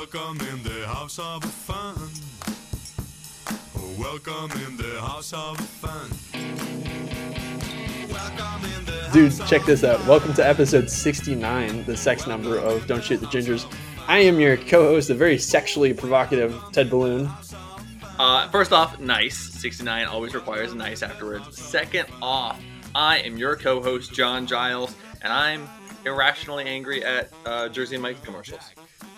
Welcome in the house of fun. Welcome in the house of fun. Welcome Dude, check this out. Welcome to episode 69, the sex number of Don't Shoot the Gingers. I am your co host, the very sexually provocative Ted Balloon. Uh, first off, nice. 69 always requires a nice afterwards. Second off, I am your co host, John Giles, and I'm irrationally angry at uh, Jersey Mike's commercials.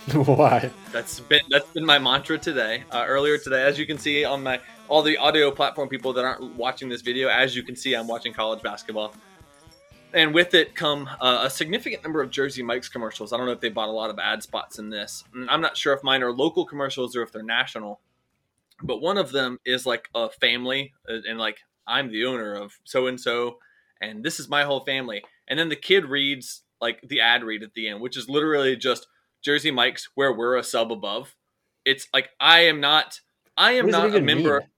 Why? That's been that's been my mantra today. Uh, earlier today, as you can see on my all the audio platform people that aren't watching this video, as you can see, I'm watching college basketball, and with it come uh, a significant number of Jersey Mike's commercials. I don't know if they bought a lot of ad spots in this. Mm, I'm not sure if mine are local commercials or if they're national, but one of them is like a family, uh, and like I'm the owner of so and so, and this is my whole family, and then the kid reads like the ad read at the end, which is literally just Jersey Mike's where we're a sub above. It's like I am not I am What does it not a member. mean?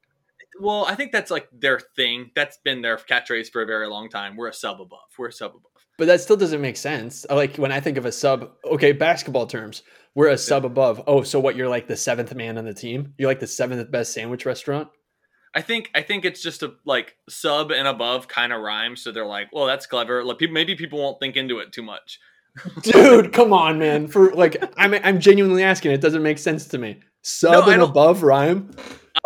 Well, I think that's like their thing. That's been their catchphrase for a very long time. We're a sub above. We're a sub above. But that still doesn't make sense. Like when I think of a sub, okay, basketball terms, we're a sub above. Oh, so what? You're like the seventh man on the team? You're like the seventh best sandwich restaurant? I think I think it's just a like sub and above kind of rhyme. So they're like, well, that's clever. Like people, maybe people won't think into it too much. Dude, come on, man. For like, I'm I'm genuinely asking. It doesn't make sense to me. Sub I and above rhyme.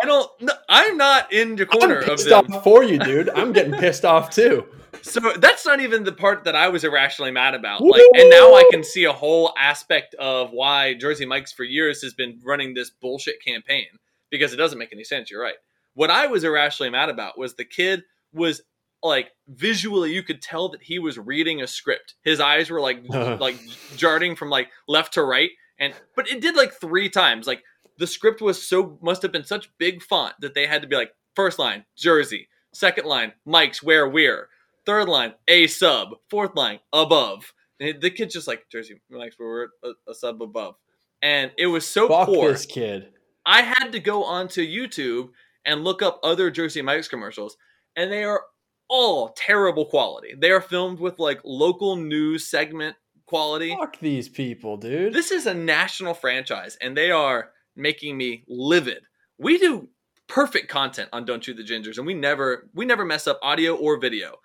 I don't. No, I'm not in the corner I'm of pissed them. off for you, dude. I'm getting pissed off too. So that's not even the part that I was irrationally mad about. Like, and now I can see a whole aspect of why Jersey Mike's for years has been running this bullshit campaign because it doesn't make any sense. You're right. What I was irrationally mad about was the kid was like visually you could tell that he was reading a script. His eyes were like like jarting from like left to right and but it did like 3 times. Like the script was so must have been such big font that they had to be like first line Jersey, second line Mike's where we're, third line a sub, fourth line above. And the kid's just like Jersey Mike's where we're a, a sub above, and it was so Fuck poor. this kid. I had to go onto YouTube and look up other Jersey Mike's commercials, and they are all terrible quality. They are filmed with like local news segment quality. Fuck these people, dude. This is a national franchise, and they are making me livid. We do perfect content on Don't Shoot the Gingers, and we never we never mess up audio or video.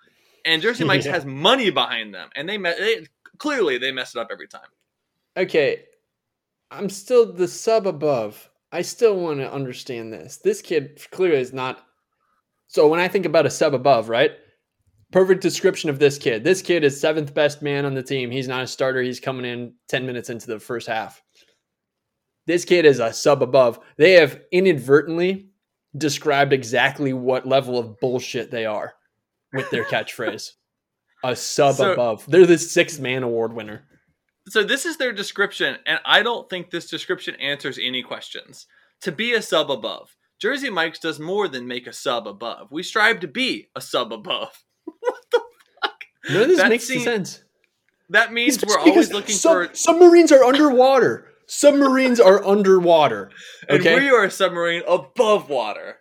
And Jersey Mike's Yeah. has money behind them, and they, me- they clearly they mess it up every time. okay, I'm still the sub above. I still want to understand this. This kid clearly is not. So when I think about a sub above, right? Perfect description of this kid. This kid is seventh best man on the team. He's not a starter. He's coming in 10 minutes into the first half. This kid is a sub above. They have inadvertently described exactly what level of bullshit they are with their catchphrase. a sub So- above. They're the sixth man award winner. So this is their description, and I don't think this description answers any questions. To be a sub above, Jersey Mike's does more than make a sub above. We strive to be a sub above. what the fuck? None of this That makes scene- sense. That means we're always looking sub- for, submarines are underwater. Submarines are underwater. and we are a submarine above water.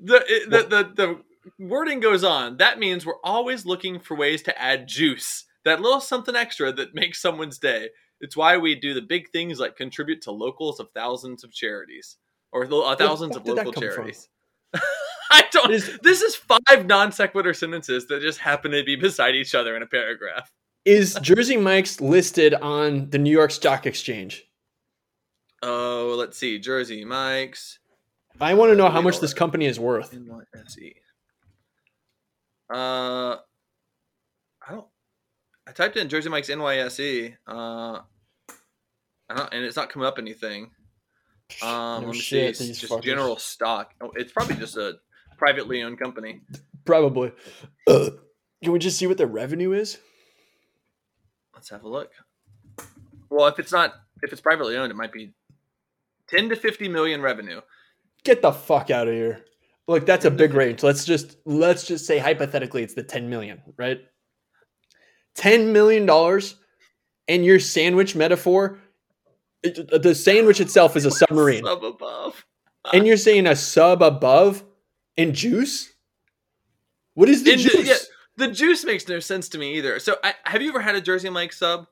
The, it- the the the wording goes on. That means we're always looking for ways to add juice, that little something extra that makes someone's day. It's why we do the big things like contribute to locals of thousands of charities or lo- uh, thousands of local charities. I don't. Is- this is five non sequitur sentences that just happen to be beside each other in a paragraph. Is Jersey Mike's listed on the New York Stock Exchange? Oh, let's see. Jersey Mike's I want to know how much this company is worth. NYSE. Uh, I don't. I typed in Jersey Mike's NYSE. Uh, I don't, and it's not coming up anything. Um, No let me shit, see. It's just fuckers. general stock. Oh, it's probably just a privately owned company. Probably. Uh, can we just see what their revenue is? Let's have a look. Well, if it's not, if it's privately owned, it might be ten to fifty million revenue. Get the fuck out of here. Look, that's a big range. Let's just let's just say hypothetically it's the 10 million, right? 10 million dollars and your sandwich metaphor it- the sandwich itself is a submarine. Sub above. And you're saying a sub above and juice? What is the And, juice? yeah, the juice makes no sense to me either. So, I, have you ever had a Jersey Mike sub?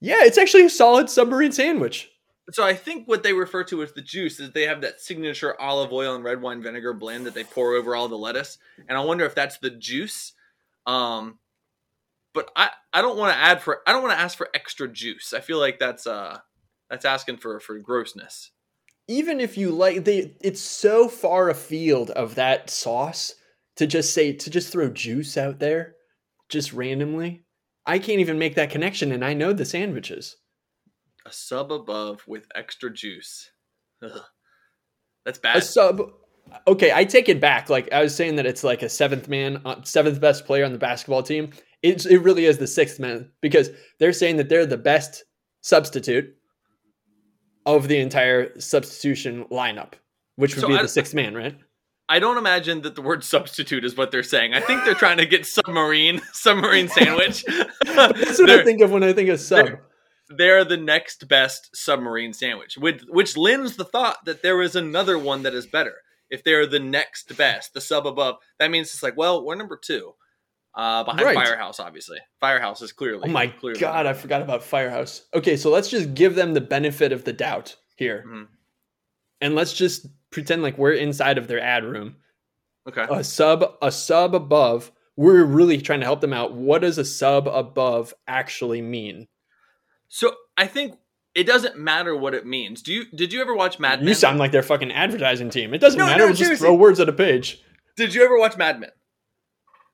Yeah, it's actually a solid submarine sandwich. So I think what they refer to as the juice is they have that signature olive oil and red wine vinegar blend that they pour over all the lettuce, and I wonder if that's the juice. Um, but I I don't want to add for I don't want to ask for extra juice. I feel like that's uh that's asking for for grossness. even if you like they it's so far afield of that sauce to just say to just throw juice out there just randomly i can't even make that connection and i know the sandwiches A sub above with extra juice. Ugh. That's bad. a sub okay i take it back like i was saying that it's like a seventh man uh, seventh best player on the basketball team it's, it really is the sixth man because they're saying that they're the best substitute of the entire substitution lineup which would So be I- the sixth man right I don't imagine that the word substitute is what they're saying. I think they're trying to get submarine submarine sandwich. That's what I think of when I think of sub. they're- they're the next best submarine sandwich, which, which lends the thought that there is another one that is better. If they're the next best, the sub above, that means it's like, well, we're number two, uh, behind Right. Firehouse, obviously. Firehouse is clearly. Oh my clearly god, I forgot about Firehouse. Okay, so let's just give them the benefit of the doubt here. Mhm. And let's just pretend like we're inside of their ad room. Okay. A sub a sub above. We're really trying to help them out. What does a sub above actually mean? So I think it doesn't matter what it means. Do you? Did you ever watch Mad Men? You sound like their fucking advertising team. It doesn't No, matter. no, we'll just throw words at a page. Did you ever watch Mad Men?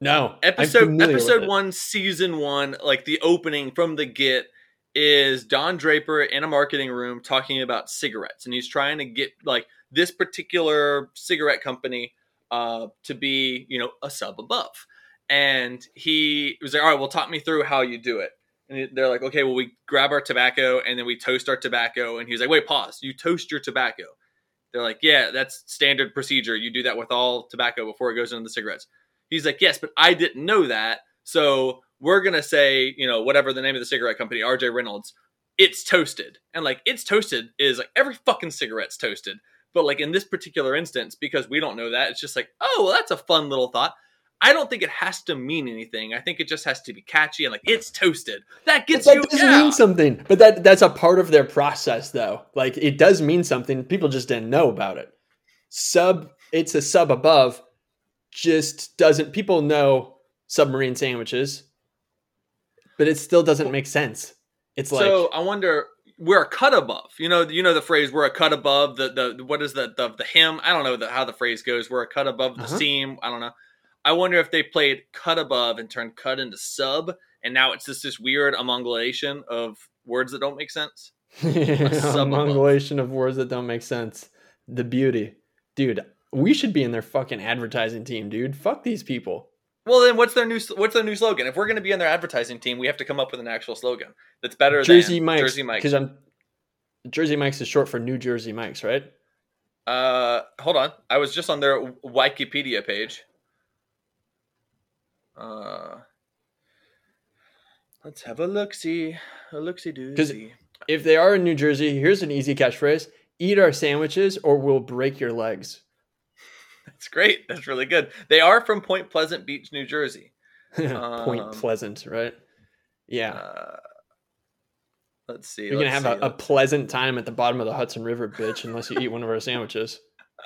No. Episode episode one season one like the opening from the get is don draper in a marketing room talking about cigarettes and he's trying to get like this particular cigarette company uh, to be you know a sub above. And he was like all right well talk me through how you do it. And they're like okay well we grab our tobacco and then we toast our tobacco. And he's like wait pause. You toast your tobacco. They're like yeah that's standard procedure. You do that with all tobacco before it goes into the cigarettes He's like, yes, but I didn't know that. So we're gonna say, you know, whatever the name of the cigarette company, RJ Reynolds, it's toasted. And like it's toasted is like every fucking cigarette's toasted. But like in this particular instance, because we don't know that, it's just like, oh well, that's a fun little thought. I don't think it has to mean anything. I think it just has to be catchy and like it's toasted. That But gets that you does yeah. mean something. But that that's a part of their process though. Like it does mean something. People just didn't know about it. Sub it's a sub above just doesn't people know submarine sandwiches, but it still doesn't make sense. It's like so I wonder we're a cut above. You know, you know the phrase "we're a cut above." The the what is the the, the hymn? I don't know the, how the phrase goes. We're a cut above the Uh-huh. seam. I don't know. I wonder if they played cut above and turned cut into sub, and now it's just this weird amalgamation of words that don't make sense. a sub of words that don't make sense. The beauty. Dude, we should be in their fucking advertising team, dude. Fuck these people. Well, then what's their new what's their new slogan? If we're going to be in their advertising team, we have to come up with an actual slogan that's better Jersey than Mike's. Jersey Mike's. Because I'm Jersey Mike's is short for New Jersey Mike's, right? Uh, hold on. I was just on their Wikipedia page. Uh, let's have a look. See, a look. See, do 'Cause- see. If they are in New Jersey, here's an easy catchphrase: "Eat our sandwiches, or we'll break your legs." That's great. That's really good. They are from Point Pleasant Beach, New Jersey. Point Um, Pleasant, right? Yeah, Uh, let's see. you're gonna have see. a, a pleasant time at the bottom of the Hudson River, bitch, unless you eat one of our sandwiches.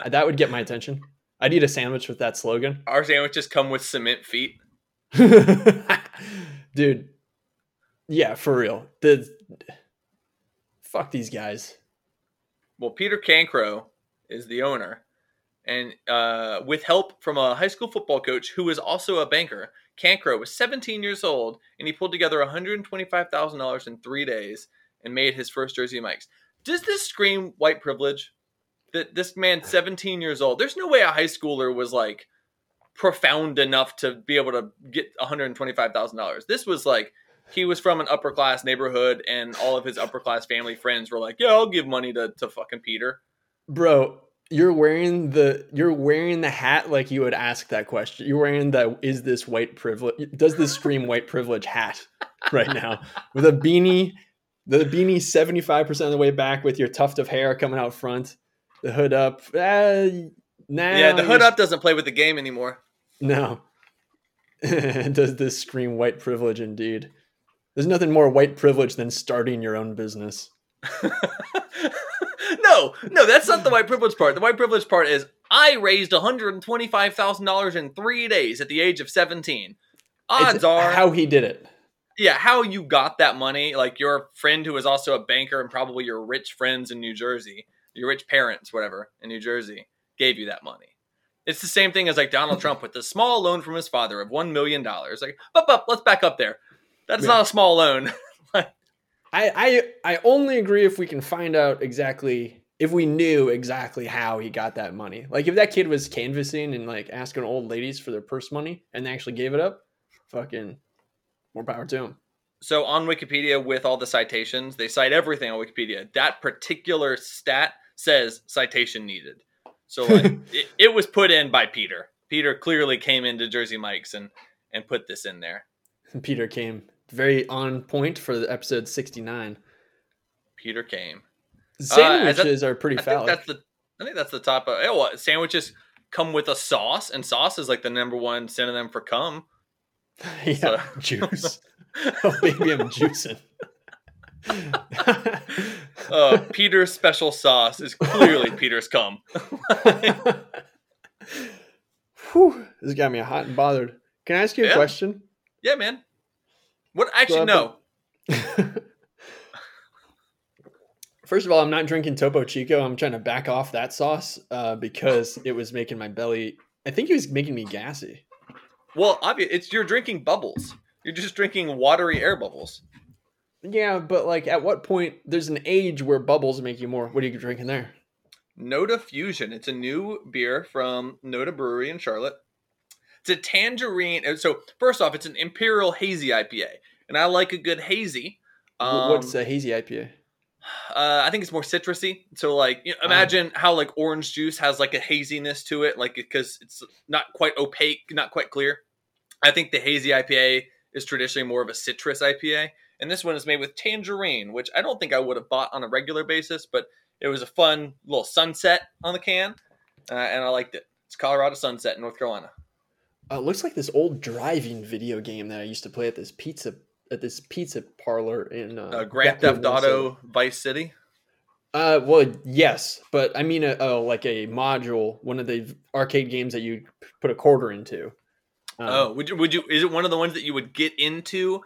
Uh, That would get my attention. I'd eat a sandwich with that slogan. Our sandwiches come with cement feet. Dude. Yeah, for real. The fuck these guys. Well, Peter Cancro is the owner, and uh, with help from a high school football coach who was also a banker, Cancro was 17 years old, and he pulled together $125,000 in three days and made his first Jersey Mike's. Does this scream white privilege? That this man, 17 years old, there's no way a high schooler was like profound enough to be able to get $125,000. This was like he was from an upper class neighborhood, and all of his upper class family friends were like, "Yeah, I'll give money to to fucking Peter." Bro, you're wearing the you're wearing the hat like you would ask that question. You're wearing the is this white privilege does this scream white privilege hat right now with a beanie the beanie 75% of the way back with your tuft of hair coming out front, the hood up. Uh, now yeah, the hood up doesn't play with the game anymore. No. Does this scream white privilege indeed? There's nothing more white privilege than starting your own business. no, no, that's not the white privilege part. The white privilege part is I raised $125,000 in three days at the age of 17. Odds It's are, how he did it. yeah, how you got that money, like your friend who is also a banker and probably your rich friends in New Jersey, your rich parents, whatever, in New Jersey, gave you that money. It's the same thing as like Donald Trump with the small loan from his father of $1 million. Like, up, up, let's back up there. That's Yeah. not a small loan. I, I I only agree if we can find out exactly if we knew exactly how he got that money. Like if that kid was canvassing and like asking old ladies for their purse money and they actually gave it up, fucking more power to him. So on Wikipedia, with all the citations, they cite everything on Wikipedia. That particular stat says citation needed. So like, it, it was put in by Peter. Peter clearly came into Jersey Mike's and and put this in there. Peter came very on point for the episode sixty nine. Peter came. Sandwiches are pretty Uh, I think that's the I think that's the top of oh, what, sandwiches come with a sauce, and sauce is like the number one synonym for cum. yeah, so- juice. oh baby, I'm juicing. Uh, Peter's special sauce is clearly Peter's cum. Whew, this got me hot and bothered. Can I ask you a Yeah. question? Yeah, man. What? Actually, So no. First of all, I'm not drinking Topo Chico. I'm trying to back off that sauce uh, because it was making my belly. I think it was making me gassy. Well, obvious. It's you're drinking bubbles. You're just drinking watery air bubbles. Yeah, but like, at what point there's an age where bubbles make you more? What are you drinking there? Noda Fusion. It's a new beer from Noda Brewery in Charlotte. It's a tangerine. So first off, it's an Imperial Hazy IPA, and I like a good hazy. Um, What's a hazy IPA? Uh, I think it's more citrusy. So like, you know, imagine how like orange juice has like a haziness to it, like because it's not quite opaque, not quite clear. I think the hazy IPA is traditionally more of a citrus IPA, and this one is made with tangerine, which I don't think I would have bought on a regular basis, but it was a fun little sunset on the can, uh, and I liked it. It's Colorado Sunset in North Carolina. Uh, it looks like this old driving video game that I used to play at this pizza at this pizza parlor in uh, Uh, Grand Theft Auto. Vice City. Uh, well, yes, but I mean, a, oh, like a module, one of the arcade games that you put a quarter into. Um, oh, would you? Would you? Is it one of the ones that you would get into?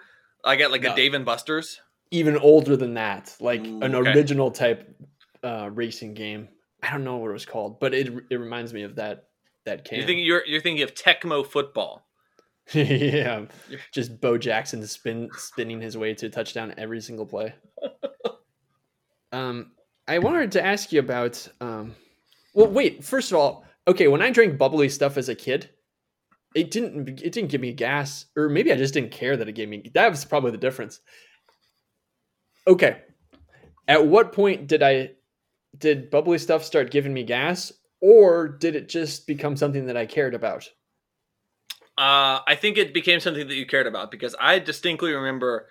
I got like No. a Dave and Buster's. even older than that, like Ooh, an okay. original type uh, racing game. I don't know what it was called, but it it reminds me of that that can. You think you're you're thinking of Tecmo football? yeah, just Bo Jackson spin spinning his way to a touchdown every single play. um, I wanted to ask you about. Um, well, wait. First of all, okay, when I drank bubbly stuff as a kid, it didn't it didn't give me gas, or maybe I just didn't care that it gave me. That was probably the difference. Okay, at what point did I did bubbly stuff start giving me gas, or did it just become something that I cared about? Uh, I think it became something that you cared about because I distinctly remember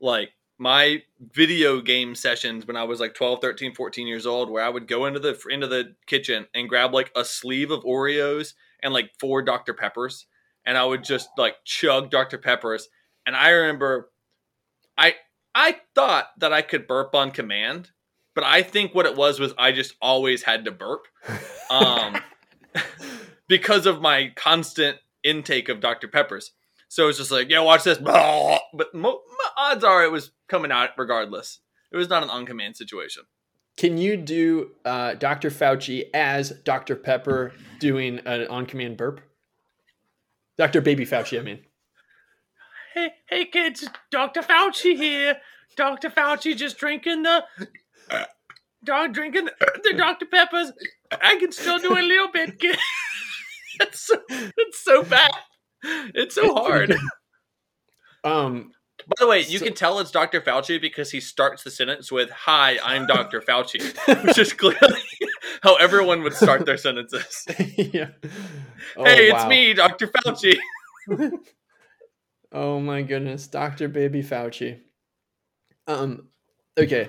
like my video game sessions when I was like 12, 13, 14 years old where I would go into the into the kitchen and grab like a sleeve of Oreos and like four Dr. Peppers and I would just like chug Dr. Peppers and I remember I I thought that I could burp on command, but I think what it was was I just always had to burp. Um because of my constant intake of Dr. Peppers. So it's just like, yeah, watch this. But mo- odds are it was coming out regardless. It was not an on command situation. Can you do uh, Dr. Fauci as Dr. Pepper doing an on command burp? Dr. Baby Fauci, I mean. Hey, hey kids, Dr. Fauci here. Dr. Fauci just drinking the dog drinking the Dr. Peppers. I can still do a little bit. it's so it's so bad. It's so hard. Um, By the way, you So- can tell it's Dr. Fauci because he starts the sentence with "Hi, I'm Dr. Fauci," which is clearly how everyone would start their sentences. yeah. Oh, hey, it's wow. me, Dr. Fauci. Oh my goodness, Dr. Baby Fauci. Um, okay.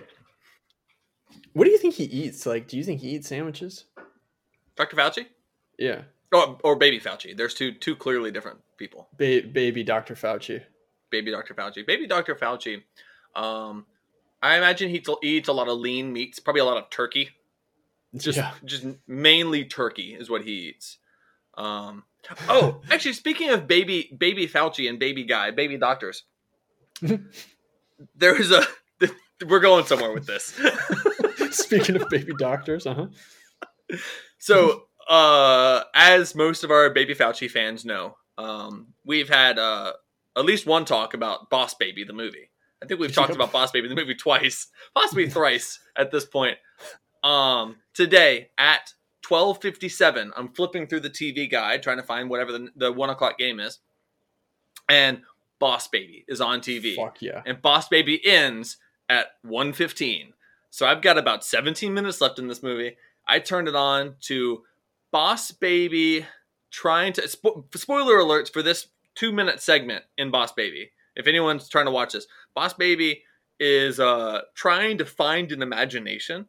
What do you think he eats? Like, do you think he eats sandwiches? Dr. Fauci? Yeah. Or, or Baby Fauci. There's two two clearly different people. Ba- baby Dr. Fauci. Baby Dr. Fauci. Baby Dr. Fauci. Um, I imagine he eats, a lot of lean meats, probably a lot of turkey. Just Yeah. just mainly turkey is what he eats. Um, oh, actually, speaking of baby baby Fauci and baby guy, baby doctors, there is a. We're going somewhere with this. Speaking of baby doctors, uh huh. So, uh, as most of our Baby Fauci fans know, um, we've had uh, at least one talk about Boss Baby, the movie. I think we've talked about Boss Baby, the movie, twice, possibly thrice at this point. Um, today at twelve fifty seven, I'm flipping through the TV guide trying to find whatever the, the one o'clock game is, and Boss Baby is on TV Fuck yeah. and Boss Baby ends at 1:15. So I've got about 17 minutes left in this movie. I turned it on to Boss Baby trying to spo- spoiler alerts for this 2-minute segment in Boss Baby. If anyone's trying to watch this, Boss Baby is uh trying to find an imagination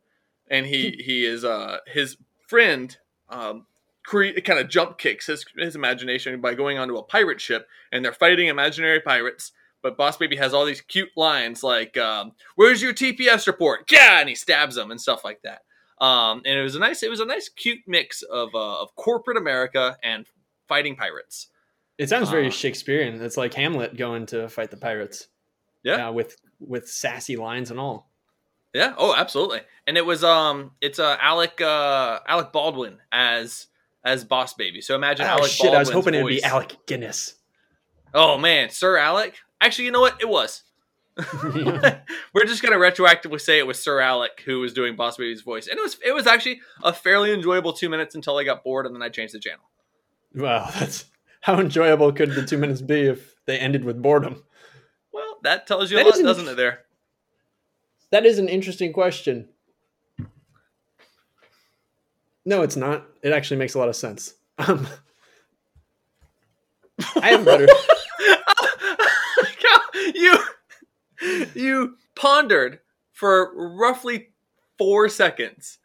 and he he is uh his friend um cre- kind of jump kicks his his imagination by going onto a pirate ship and they're fighting imaginary pirates but Boss Baby has all these cute lines like, um, "Where's your TPS report?" Yeah, and he stabs them and stuff like that. Um, and it was a nice, it was a nice, cute mix of uh, of corporate America and fighting pirates. It sounds very Uh, Shakespearean. It's like Hamlet going to fight the pirates. Yeah. Uh, with with sassy lines and all. Yeah. Oh, absolutely. And it was um, it's uh, Alec uh, Alec Baldwin as as Boss Baby. So imagine Oh Alec shit! I was Baldwin's hoping it'd be. Alec Guinness. Oh man, Sir Alec. Actually, you know what? It was. We're just gonna retroactively say it was Sir Alec who was doing Boss Baby's voice, and it was it was actually a fairly enjoyable two minutes until I got bored, and then I changed the channel. Wow, that's how enjoyable could the two minutes be if they ended with boredom? Well, that tells you a lot, doesn't it? There. That is an interesting question. No, it's not. It actually makes a lot of sense. Um, I have better. you you pondered for roughly four seconds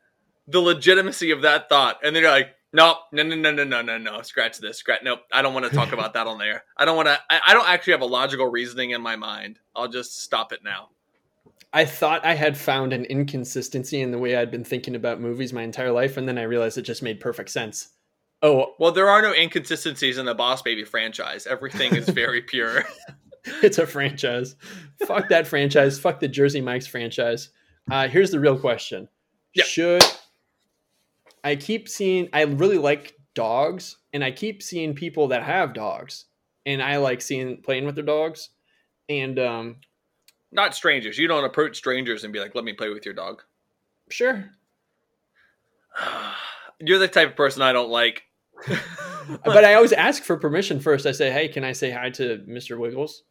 the legitimacy of that thought, and then you're like, "Nope, no, no, no, no, no, no, no, scratch this, scratch. Nope, I don't want to talk about that on there. I don't want to. I, I don't actually have a logical reasoning in my mind. I'll just stop it now." I thought I had found an inconsistency in the way I'd been thinking about movies my entire life, and then I realized it just made perfect sense. Oh, Well, there are no inconsistencies in the Boss Baby franchise. Everything is very pure. it's a franchise. Fuck that franchise. Fuck the Jersey Mike's franchise. Uh, here's the real question: Yeah. Should I keep seeing? I really like dogs, and I keep seeing people that have dogs, and I like seeing playing with their dogs. And um, Not strangers. You don't approach strangers and be like, "Let me play with your dog." sure, You're the type of person I don't like. but I always ask for permission first. I say, "Hey, can I say hi to Mister Wiggles?"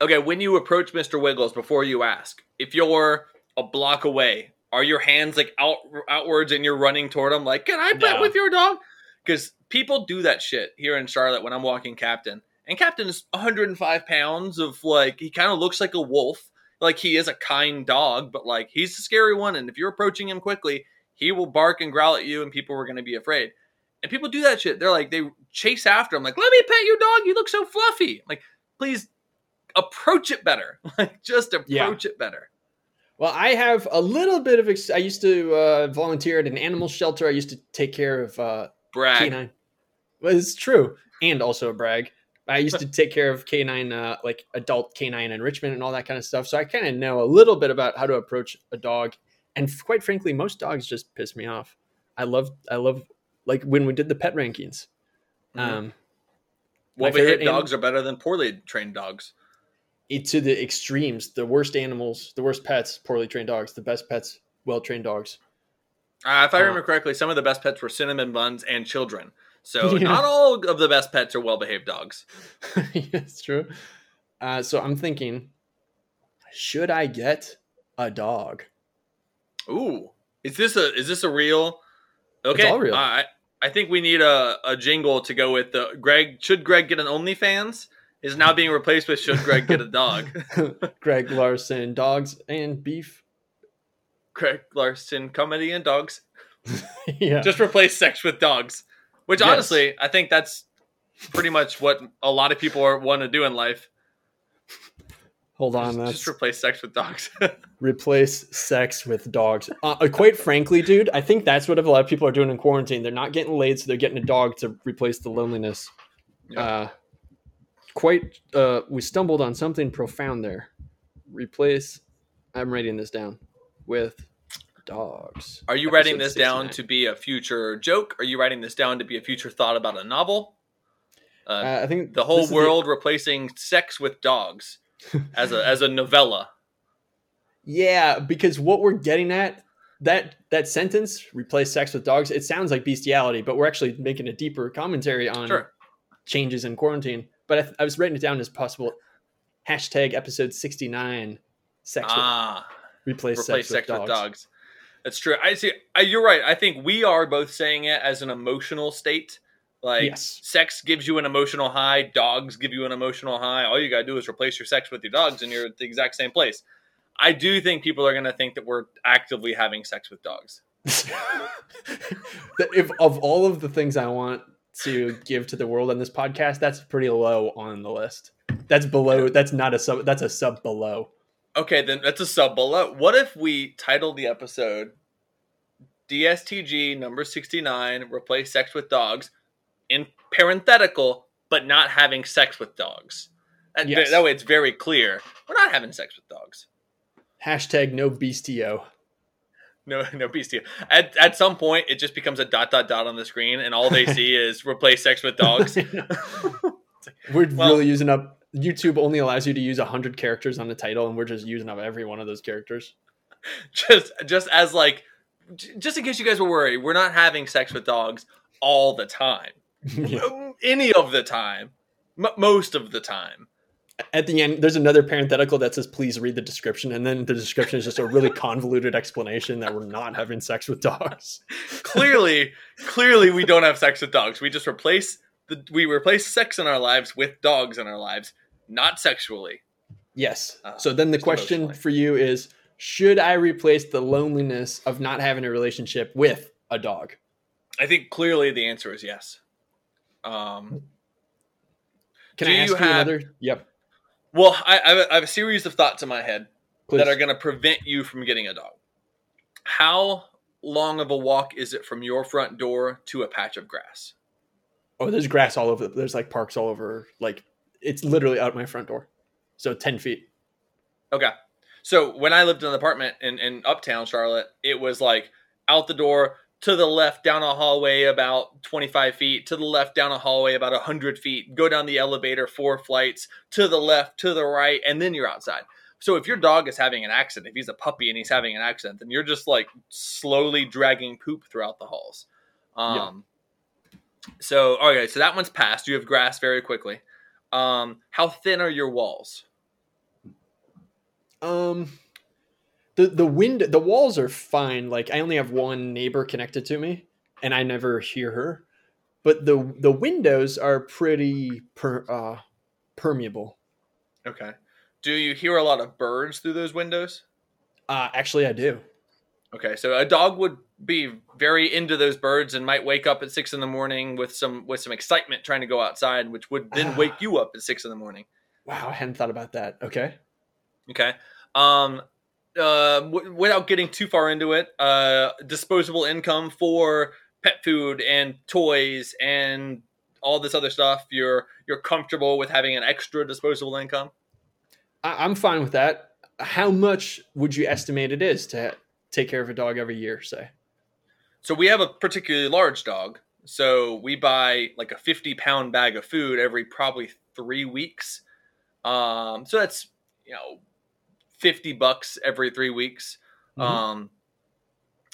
Okay, when you approach Mr. Wiggles before you ask, if you're a block away, are your hands like out outwards and you're running toward him like, "Can I pet No. with your dog?" Because people do that shit here in Charlotte when I'm walking Captain, and Captain is 105 pounds of like he kind of looks like a wolf. Like he is a kind dog, but like he's a scary one, and if you're approaching him quickly, he will bark and growl at you, and people are going to be afraid. And people do that shit. They're like they chase after him, like, "Let me pet your dog. You look so fluffy." Like, please approach it better. Like, just approach it better. Well, I have a little bit of. Ex- I used to uh, volunteer at an animal shelter. I used to take care of uh, Brag. canine. Well, it's true, and also a brag. I used to take care of canine, uh, like adult canine enrichment and all that kind of stuff. So I kind of know a little bit about how to approach a dog. And quite frankly, most dogs just piss me off. I love, I love, like when we did the pet rankings. Mhm. Um, well my favorite behaved anim- dogs are better than poorly trained dogs. It, to the extremes. The worst animals, the worst pets, poorly trained dogs. The best pets, well trained dogs. Uh, if I remember correctly, some of the best pets were cinnamon buns and children. So Yeah. not all of the best pets are well behaved dogs. it's true. Uh, so I'm thinking, should I get a dog? Ooh, is this a is this a real? Okay, all real. Uh, I I think we need a, a jingle to go with the Greg. Should Greg get an OnlyFans? Is now being replaced with Should Greg get a dog? Greg Larson, dogs and beef. Greg Larson, comedy and dogs. yeah. Just replace sex with dogs. Which Yes. honestly, I think that's pretty much what a lot of people are, want to do in life. Hold on, Just, just replace sex with dogs. replace sex with dogs. Uh, uh, quite frankly, dude, I think that's what a lot of people are doing in quarantine. They're not getting laid, so they're getting a dog to replace the loneliness. Yeah. Uh, quite, uh, we stumbled on something profound there. Replace, I'm writing this down, with dogs. Are you writing this down to be a future joke? Are you writing this down to be a future thought about a novel? Uh, Uh, I think the whole world replacing sex with dogs as a as a novella. Yeah, because what we're getting at that that sentence replace sex with dogs. It sounds like bestiality, but we're actually making a deeper commentary on Sure. changes in quarantine. But I, th- I was writing it down as possible. Hashtag episode sixty nine. Sex Ah, with, replace, replace sex, sex with, with dogs. dogs. That's true. I see. I, you're right. I think we are both saying it as an emotional state. Like Yes. sex gives you an emotional high, dogs give you an emotional high. All you gotta do is replace your sex with your dogs, and you're at the exact same place. I do think people are gonna think that we're actively having sex with dogs. If of all of the things I want to give to the world on this podcast, that's pretty low on the list. That's below. That's not a sub. That's a sub below. Okay, then that's a sub below. What if we titled the episode DSTG number 69, replace sex with dogs, in parenthetical, but not having sex with dogs? Yes. that way it's very clear. We're not having sex with dogs. Hashtag no bestio. No, no beastie. At, at some point, it just becomes a dot, dot, dot on the screen, and all they see is replace sex with dogs. we're Well- really using up. YouTube only allows you to use hundred characters on the title, and we're just using up every one of those characters. just, just as like, just in case you guys were worried, we're not having sex with dogs all the time. Yeah. Any of the time, M- most of the time. At the end, there's another parenthetical that says, "Please read the description," and then the description is just a really convoluted explanation that we're not having sex with dogs. Clearly, clearly, we don't have sex with dogs. We just replace the we replace sex in our lives with dogs in our lives, not sexually. Yes. Uh, so then the question for you is: Should I replace the loneliness of not having a relationship with a dog? I think clearly the answer is yes. Um, Can Do I ask you you, have- another? Yep. Well, I, I have a- I have a series of thoughts in my head Please. that are going to prevent you from getting a dog. How long of a walk is it from your front door to a patch of grass? oh, there's grass all over. There's like parks all over. Like it's literally out my front door. So ten feet. Okay. So when I lived in an apartment in, in uptown Charlotte, it was like out the door to the left down a hallway about 25 feet, to the left down a hallway about 100 feet, go down the elevator four flights, to the left, to the right, and then you're outside. So if your dog is having an accident, if he's a puppy and he's having an accident, then you're just like slowly dragging poop throughout the halls. Um, So, okay, so that one's passed. You have grass very quickly. Um, how thin are your walls? Um, the the wind the walls are fine. Like I only have one neighbor connected to me, and I never hear her. But the the windows are pretty per, uh, permeable. Okay. Do you hear a lot of birds through those windows? Uh, actually, I do. Okay, so a dog would be very into those birds and might wake up at six in the morning with some with some excitement trying to go outside, which would then wake you up at six in the morning. Wow, I hadn't thought about that. Okay. Okay. Um, uh, w- without getting too far into it, uh, disposable income for pet food and toys and all this other stuff. You're you're comfortable with having an extra disposable income. I, I'm fine with that. How much would you estimate it is to take care of a dog every year? Say. So we have a particularly large dog. So we buy like a 50 pound bag of food every probably three weeks. Um, so that's, you know, 50 bucks every three weeks. Mhm. Um,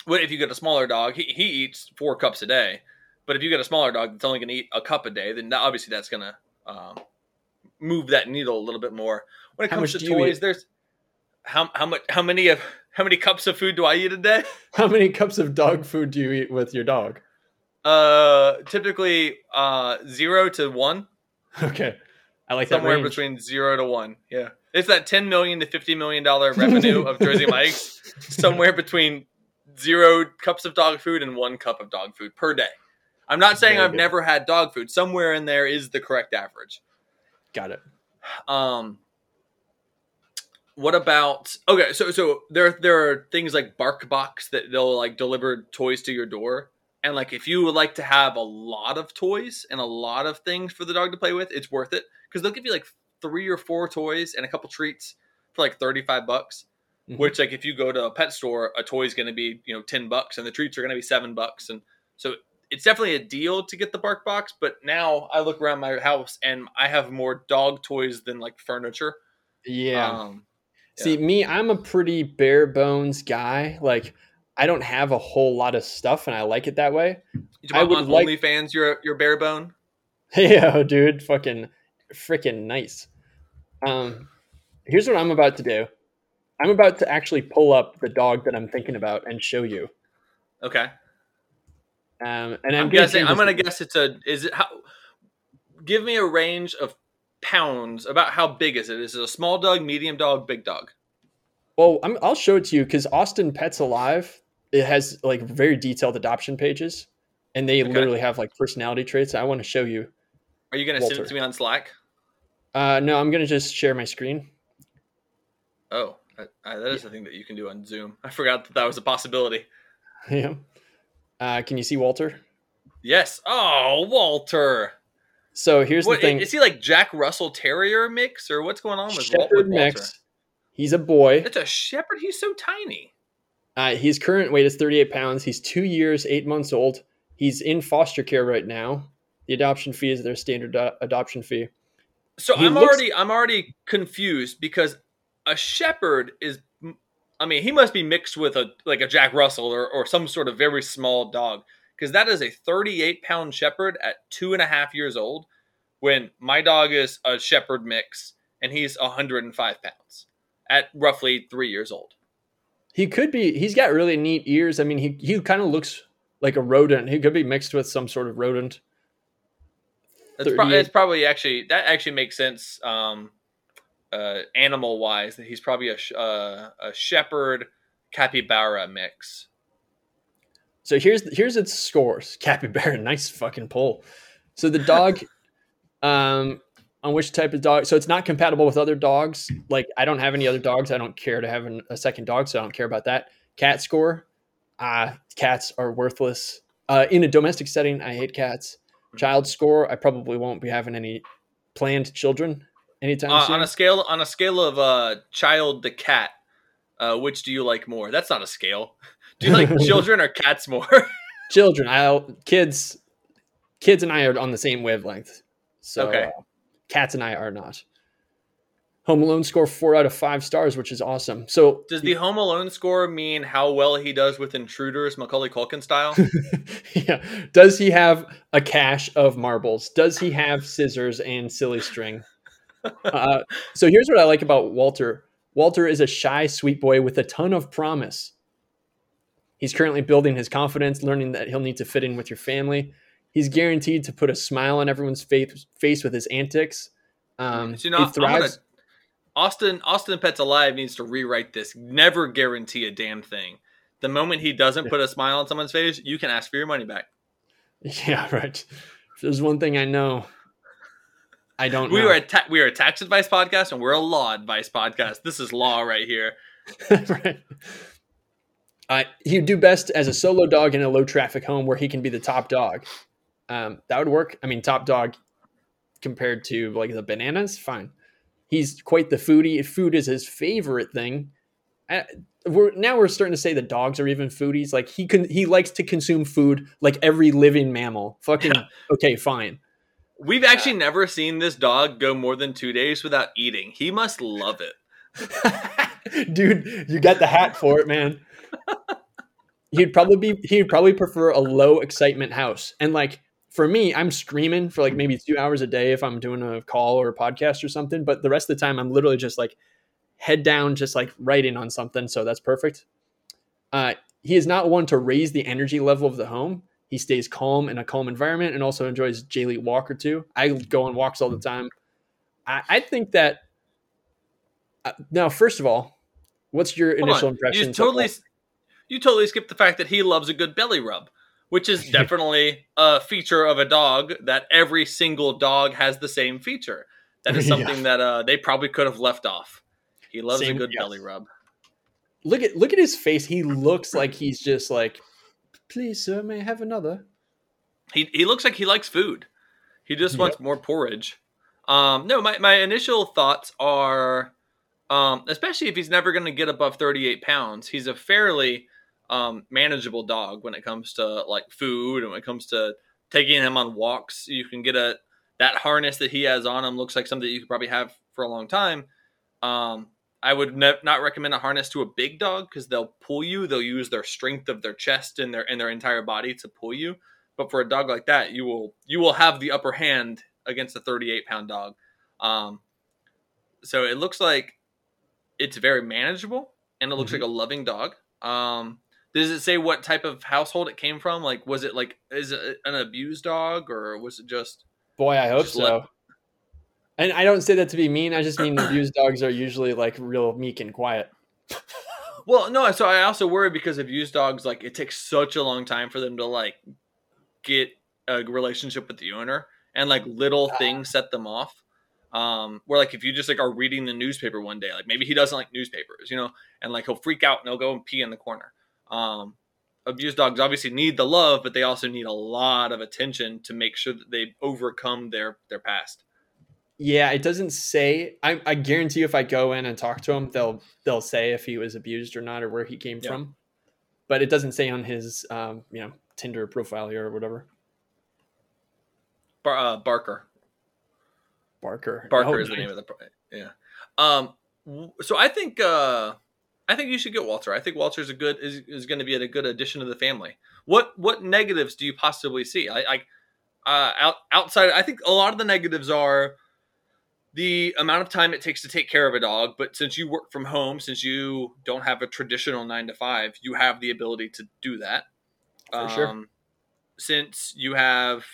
what if you get a smaller dog? He, he eats four cups a day. But if you get a smaller dog that's only going to eat a cup a day, then that- obviously that's going to um, move that needle a little bit more. When it How comes to toys, there's how how much how many of how many cups of food do I eat a day? How many cups of dog food do you eat with your dog? Uh, typically, uh, zero to one, Okay, I like that somewhere between zero to one. Yeah, it's that ten million to fifty million dollar revenue of Jersey Mike's. Somewhere between zero cups of dog food and one cup of dog food per day. I'm not saying Very I've good. never had dog food. Somewhere in there is the correct average. Got it. Um, What about okay? So so there there are things like BarkBox that they'll like deliver toys to your door, and like if you would like to have a lot of toys and a lot of things for the dog to play with, it's worth it because they'll give you like three or four toys and a couple treats for like thirty five bucks. Mhm. Which like if you go to a pet store, a toy is going to be you know ten bucks, and the treats are going to be seven bucks, and so it's definitely a deal to get the bark box. But now I look around my house and I have more dog toys than like furniture. Yeah. Um, See, me, I'm a pretty bare bones guy. Like, I don't have a whole lot of stuff, and I like it that way. I would on like- OnlyFans, you're you're bare bone. Yeah, dude, fucking freaking nice. Um, here's what I'm about to do. I'm about to actually pull up the dog that I'm thinking about and show you. Okay, Um, and I'm, I'm, guessing. I'm gonna gonna guess it's a. Is it how? Give me a range of pounds. About how big is it? Is it a small dog, medium dog, big dog? Well, I'm, I'll show it to you because Austin Pets Alive it has like very detailed adoption pages, and they Okay. literally have like personality traits. I want to show you. Are you gonna send it to me on Slack? Uh, no, I'm gonna just share my screen. Oh, I, I, that is a thing that you can do on Zoom. I forgot that that was a possibility. yeah. Uh, can you see Walter? Yes. Oh, Walter. So here's What, the thing. is he like Jack Russell Terrier mix or what's going on with, Shepherd with Walter? mix. He's a boy. It's a shepherd. He's so tiny. Uh, his current weight is 38 pounds. He's two years, eight months old. He's in foster care right now. The adoption fee is their standard uh, adoption fee. So He I'm looks- already I'm already confused because a shepherd is I mean he must be mixed with a like a Jack Russell or, or some sort of very small dog because that is a 38 pound shepherd at two and a half years old when my dog is a shepherd mix and he's 105 pounds at roughly three years old. He could be. He's got really neat ears. I mean, he he kind of looks like a rodent. He could be mixed with some sort of rodent. That's, pro- 38. it's probably actually that actually makes sense um, uh, animal wise that he's probably a sh- uh, a shepherd capybara mix. So here's here's its scores. Capybara, nice fucking pull. So the dog, um, on which type of dog? So it's not compatible with other dogs. Like I don't have any other dogs. I don't care to have an, a second dog, so I don't care about that. Cat score, uh, cats are worthless. Uh, in a domestic setting, I hate cats. Child score, I probably won't be having any planned children anytime Uh, soon. on a scale on a scale of uh, child to cat, uh, which do you like more? That's not a scale. Do you like children or cats more? children, I'll kids, kids and I are on the same wavelength. So Okay. uh, cats and I are not. Home Alone score four out of five stars, which is awesome. So Does the Home Alone score mean how well he does with intruders, Macaulay Culkin style? yeah, does he have a cache of marbles? Does he have scissors and silly string? uh, so here's what I like about Walter. Walter is a shy, sweet boy with a ton of promise. He's currently building his confidence, learning that he'll need to fit in with your family. He's guaranteed to put a smile on everyone's face, face with his antics. Um, you know, he thrives. Austin Austin Pets Alive needs to rewrite this. Never guarantee a damn thing. The moment he doesn't put a smile on someone's face, you can ask for your money back. Yeah, right. If there's one thing I know, I don't We know. are a ta- we are a tax advice podcast and we're a law advice podcast. This is law right here. right. Uh, he'd do best as a solo dog in a low traffic home where he can be the top dog. Um, that would work. I mean, top dog compared to like the bananas, fine. He's quite the foodie. Food is his favorite thing. Uh, we're now we're starting to say the dogs are even foodies. Like he can, he likes to consume food like every living mammal. Fucking okay, fine. We've actually never seen this dog go more than two days without eating. He must love it. Dude, you got the hat for it, man. He'd probably be he'd probably prefer a low excitement house. And like for me, I'm screaming for like maybe two hours a day if I'm doing a call or a podcast or something. But the rest of the time I'm literally just like head down, just like writing on something. So that's perfect. Uh he is not one to raise the energy level of the home. He stays calm in a calm environment and also enjoys daily walk or two. I go on walks all the time. I, I think that uh, now, first of all, what's your Hold initial on. impressions? You totally, you totally skipped the fact that he loves a good belly rub, which is definitely a feature of a dog that every single dog has the same feature. That is Yeah. something that uh, they probably could have left off. He loves Same- a good yes. belly rub. Look at look at his face. He looks like he's just like, please, sir, may I have another? He he looks like he likes food. He just Yep. wants more porridge. Um, no, my, my initial thoughts are, um, especially if he's never going to get above 38 pounds, he's a fairly um, manageable dog when it comes to like food and when it comes to taking him on walks. You can get a that harness that he has on him looks like something that you could probably have for a long time. Um, I would ne- not recommend a harness to a big dog because they'll pull you. They'll use their strength of their chest and their and their entire body to pull you. But for a dog like that, you will you will have the upper hand against a 38 pound dog. Um, so it looks like it's very manageable and it looks Mhm. like a loving dog. Um, does it say what type of household it came from? Like, was it like is it an abused dog or was it just? Boy, I hope so. let- And I don't say that to be mean. I just mean abused dogs are usually like real meek and quiet. Well, no. So I also worry because abused dogs, like it takes such a long time for them to like get a relationship with the owner, and like little Ah. things set them off. Um, where like if you just like are reading the newspaper one day, like maybe he doesn't like newspapers, you know, and like he'll freak out and he'll go and pee in the corner. Um, abused dogs obviously need the love, but they also need a lot of attention to make sure that they overcome their their past. Yeah, it doesn't say. I, I guarantee you, if I go in and talk to him, they'll they'll say if he was abused or not or where he came Yeah. from. But it doesn't say on his um, you know Tinder profile here or whatever. Bar- uh, Barker. Barker. Barker Oh, is the name of the pro- yeah. Um, so I think uh, I think you should get Walter. I think Walter's a good is, is going to be a good addition to the family. What what negatives do you possibly see? I, I uh, out, outside, I think a lot of the negatives are the amount of time it takes to take care of a dog. But since you work from home, since you don't have a traditional nine to five, you have the ability to do that. For sure. Um, Since you have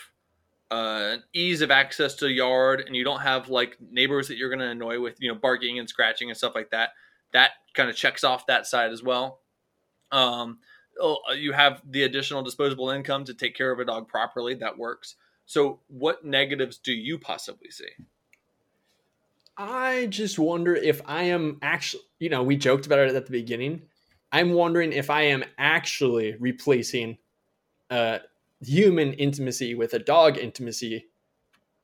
uh, ease of access to the yard and you don't have like neighbors that you're going to annoy with, you know, barking and scratching and stuff like that, that kind of checks off that side as well. Um, oh, you have the additional disposable income to take care of a dog properly. That works. So, what negatives do you possibly see? I just wonder if I am actually, you know, we joked about it at the beginning. I'm wondering if I am actually replacing uh, human intimacy with a dog intimacy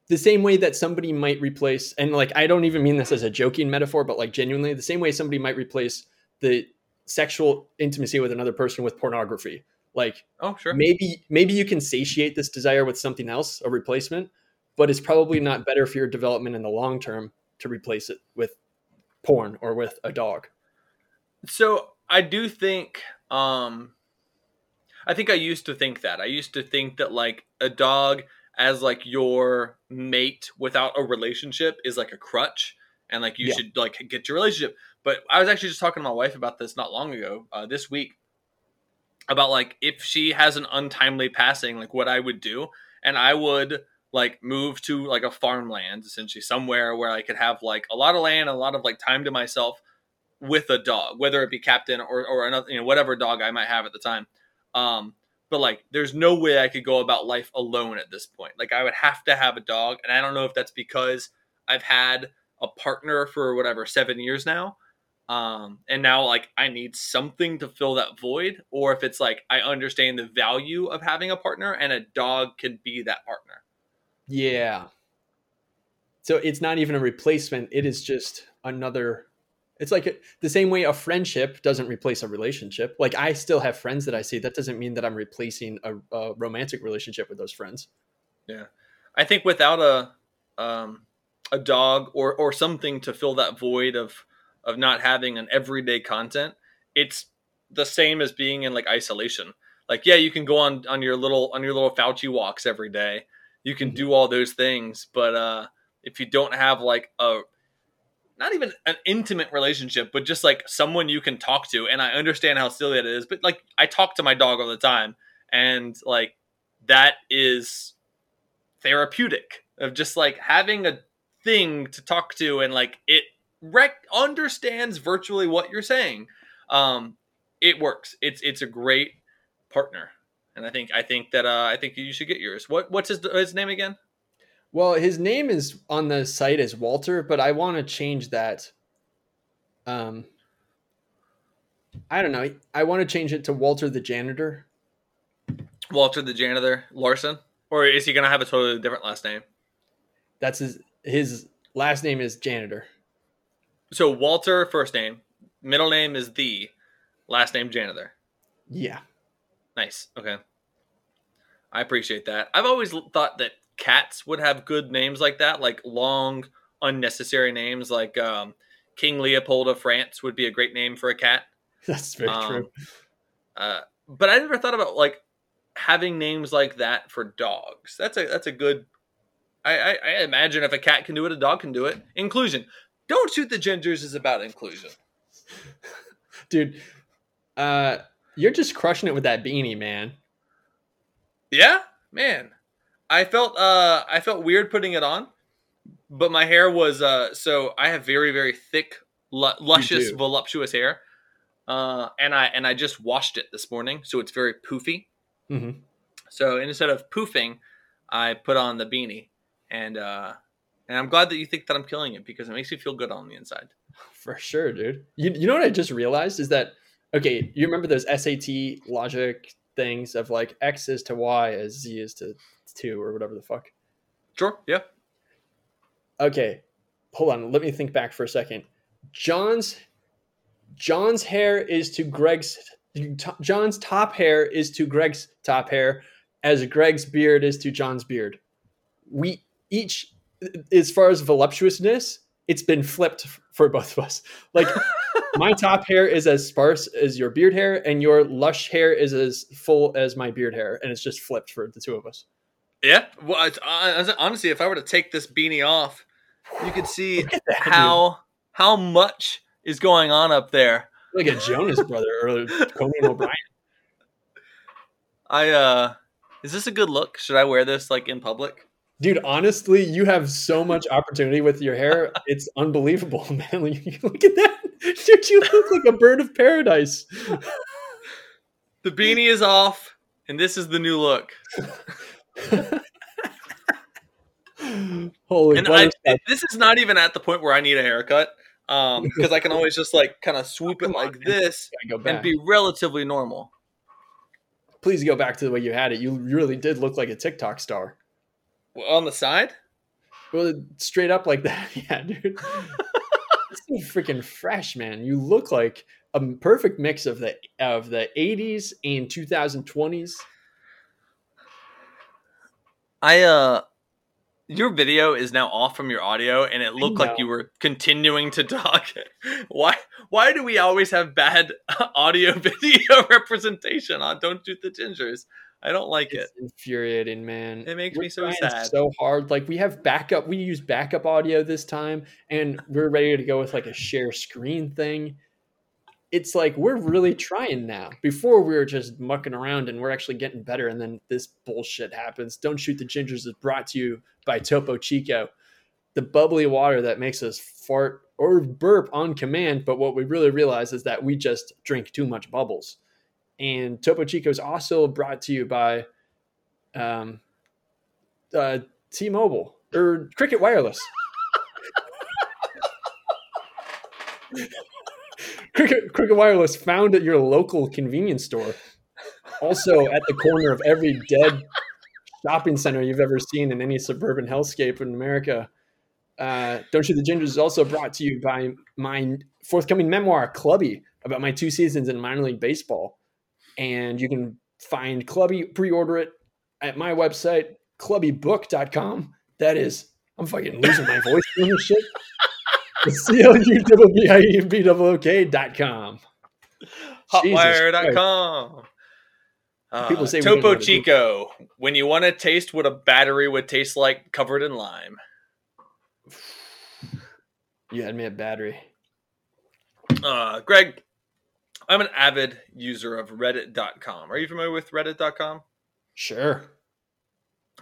the same way that somebody might replace, and like, I don't even mean this as a joking metaphor, but like genuinely, the same way somebody might replace the sexual intimacy with another person with pornography. Like, Oh, sure. maybe maybe you can satiate this desire with something else a replacement but it's probably not better for your development in the long term to replace it with porn or with a dog So I do think um I think I used to think that. I used to think that like a dog as like your mate without a relationship is like a crutch and like you Yeah. should like get your relationship. But I was actually just talking to my wife about this not long ago, uh, this week about like if she has an untimely passing, like what I would do. And I would like move to like a farmland essentially somewhere where I could have like a lot of land, a lot of like time to myself with a dog, whether it be captain or, or another, you know, whatever dog I might have at the time. Um, but like, there's no way I could go about life alone at this point. Like, I would have to have a dog, and I don't know if that's because I've had a partner for whatever seven years now, um, and now like I need something to fill that void, or if it's like I understand the value of having a partner, and a dog can be that partner. yeah so it's not even a replacement it is just another it's like the same way a friendship doesn't replace a relationship. Like i still have friends that i see. That doesn't mean that i'm replacing a, a romantic relationship with those friends. Yeah, I think without a um, a dog or or something to fill that void of of not having an everyday content, it's the same as being in like isolation. Like yeah, you can go on on your little on your little Fauci walks every day. You can do all those things, but uh, if you don't have like a not even an intimate relationship, but just like someone you can talk to, and I understand how silly that is, but like I talk to my dog all the time, and like that is therapeutic of just like having a thing to talk to and like it rec- understands virtually what you're saying. Um it works. It's it's a great partner and i think i think that uh i think you should get yours. What what's his his name again well his name is on the site as walter but i want to change that Um, I don't know. I want to change it to Walter the janitor. Walter the janitor Larson, or is he gonna have a totally different last name? That's his his last name is janitor. So Walter first name, middle name is the, last name janitor. Yeah. Nice. Okay. I appreciate that. I've always thought that cats would have good names like that, like long, unnecessary names, like um, King Leopold of France would be a great name for a cat. That's very Um, true. Uh, but I never thought about like having names like that for dogs. That's a that's a good. I, I, I imagine if a cat can do it, a dog can do it. Inclusion. Don't shoot the gingers is about inclusion. Dude, uh you're just crushing it with that beanie, man. Yeah, man. I felt uh I felt weird putting it on, but my hair was uh so I have very very thick, lu- luscious, voluptuous hair. Uh and I and I just washed it this morning, so it's very poofy. Mm-hmm. So instead of poofing, I put on the beanie, and uh and I'm glad that you think that I'm killing it because it makes me feel good on the inside. For sure, dude. You, you know what I just realized is that okay, you remember those SAT logic things of like X is to Y as Z is to two or whatever the fuck. Sure. Yeah. Okay, hold on. Let me think back for a second. John's John's hair is to Greg's John's top hair is to Greg's top hair, as Greg's beard is to John's beard. We each, as far as voluptuousness, it's been flipped for both of us. Like my top hair is as sparse as your beard hair, and your lush hair is as full as my beard hair, and it's just flipped for the two of us. Yeah. Well, it's, uh, honestly, if I were to take this beanie off, you could see Look at dude. how how much is going on up there. like a Jonas brother or Conan O'Brien. I uh is this a good look? Should I wear this like in public? Dude, honestly, you have so much opportunity with your hair. It's unbelievable, man. Look at that. Dude, you look like a bird of paradise. The beanie is off and this is the new look. Holy And I, this is not even at the point where I need a haircut. Um because I can always just like kind of swoop it like this Gotta go back. and be relatively normal. Please go back to the way you had it. You really did look like a TikTok star. Well, on the side? Well, straight up like that. Yeah, dude. It's so freaking fresh, man. You look like a perfect mix of the of the 80s and 2020s. I uh your video is now off from your audio and it looked like you were continuing to talk. why why do we always have bad audio video representation on Don't Shoot the Gingers? I don't like it. It's infuriating, man. It makes We're me so sad. So hard. Like we have backup. We use backup audio this time, and we're ready to go with like a share screen thing. It's like we're really trying now. Before we were just mucking around, and we're actually getting better. And then this bullshit happens. Don't shoot the gingers is brought to you by Topo Chico, the bubbly water that makes us fart or burp on command. But what we really realize is that we just drink too much bubbles. And Topo Chico is also brought to you by um, uh, T-Mobile or Cricket Wireless. Cricket Cricket Wireless found at your local convenience store. Also at the corner of every dead shopping center you've ever seen in any suburban hellscape in America. Uh, Don't Shoot the Gingers is also brought to you by my forthcoming memoir, Clubbie, about my two seasons in minor league baseball. And you can find Clubbie, pre-order it at my website, clubbiebook.com. That is, I'm fucking losing my voice doing this shit. C-L-U-B-B-I-E-B-O-O-K dot com. Hotwire.com. Uh, People say we don't know Topo Chico. When you want to taste what a battery would taste like covered in lime. You had me at battery. Uh, Greg, I'm an avid user of Reddit.com. Are you familiar with Reddit.com? Sure.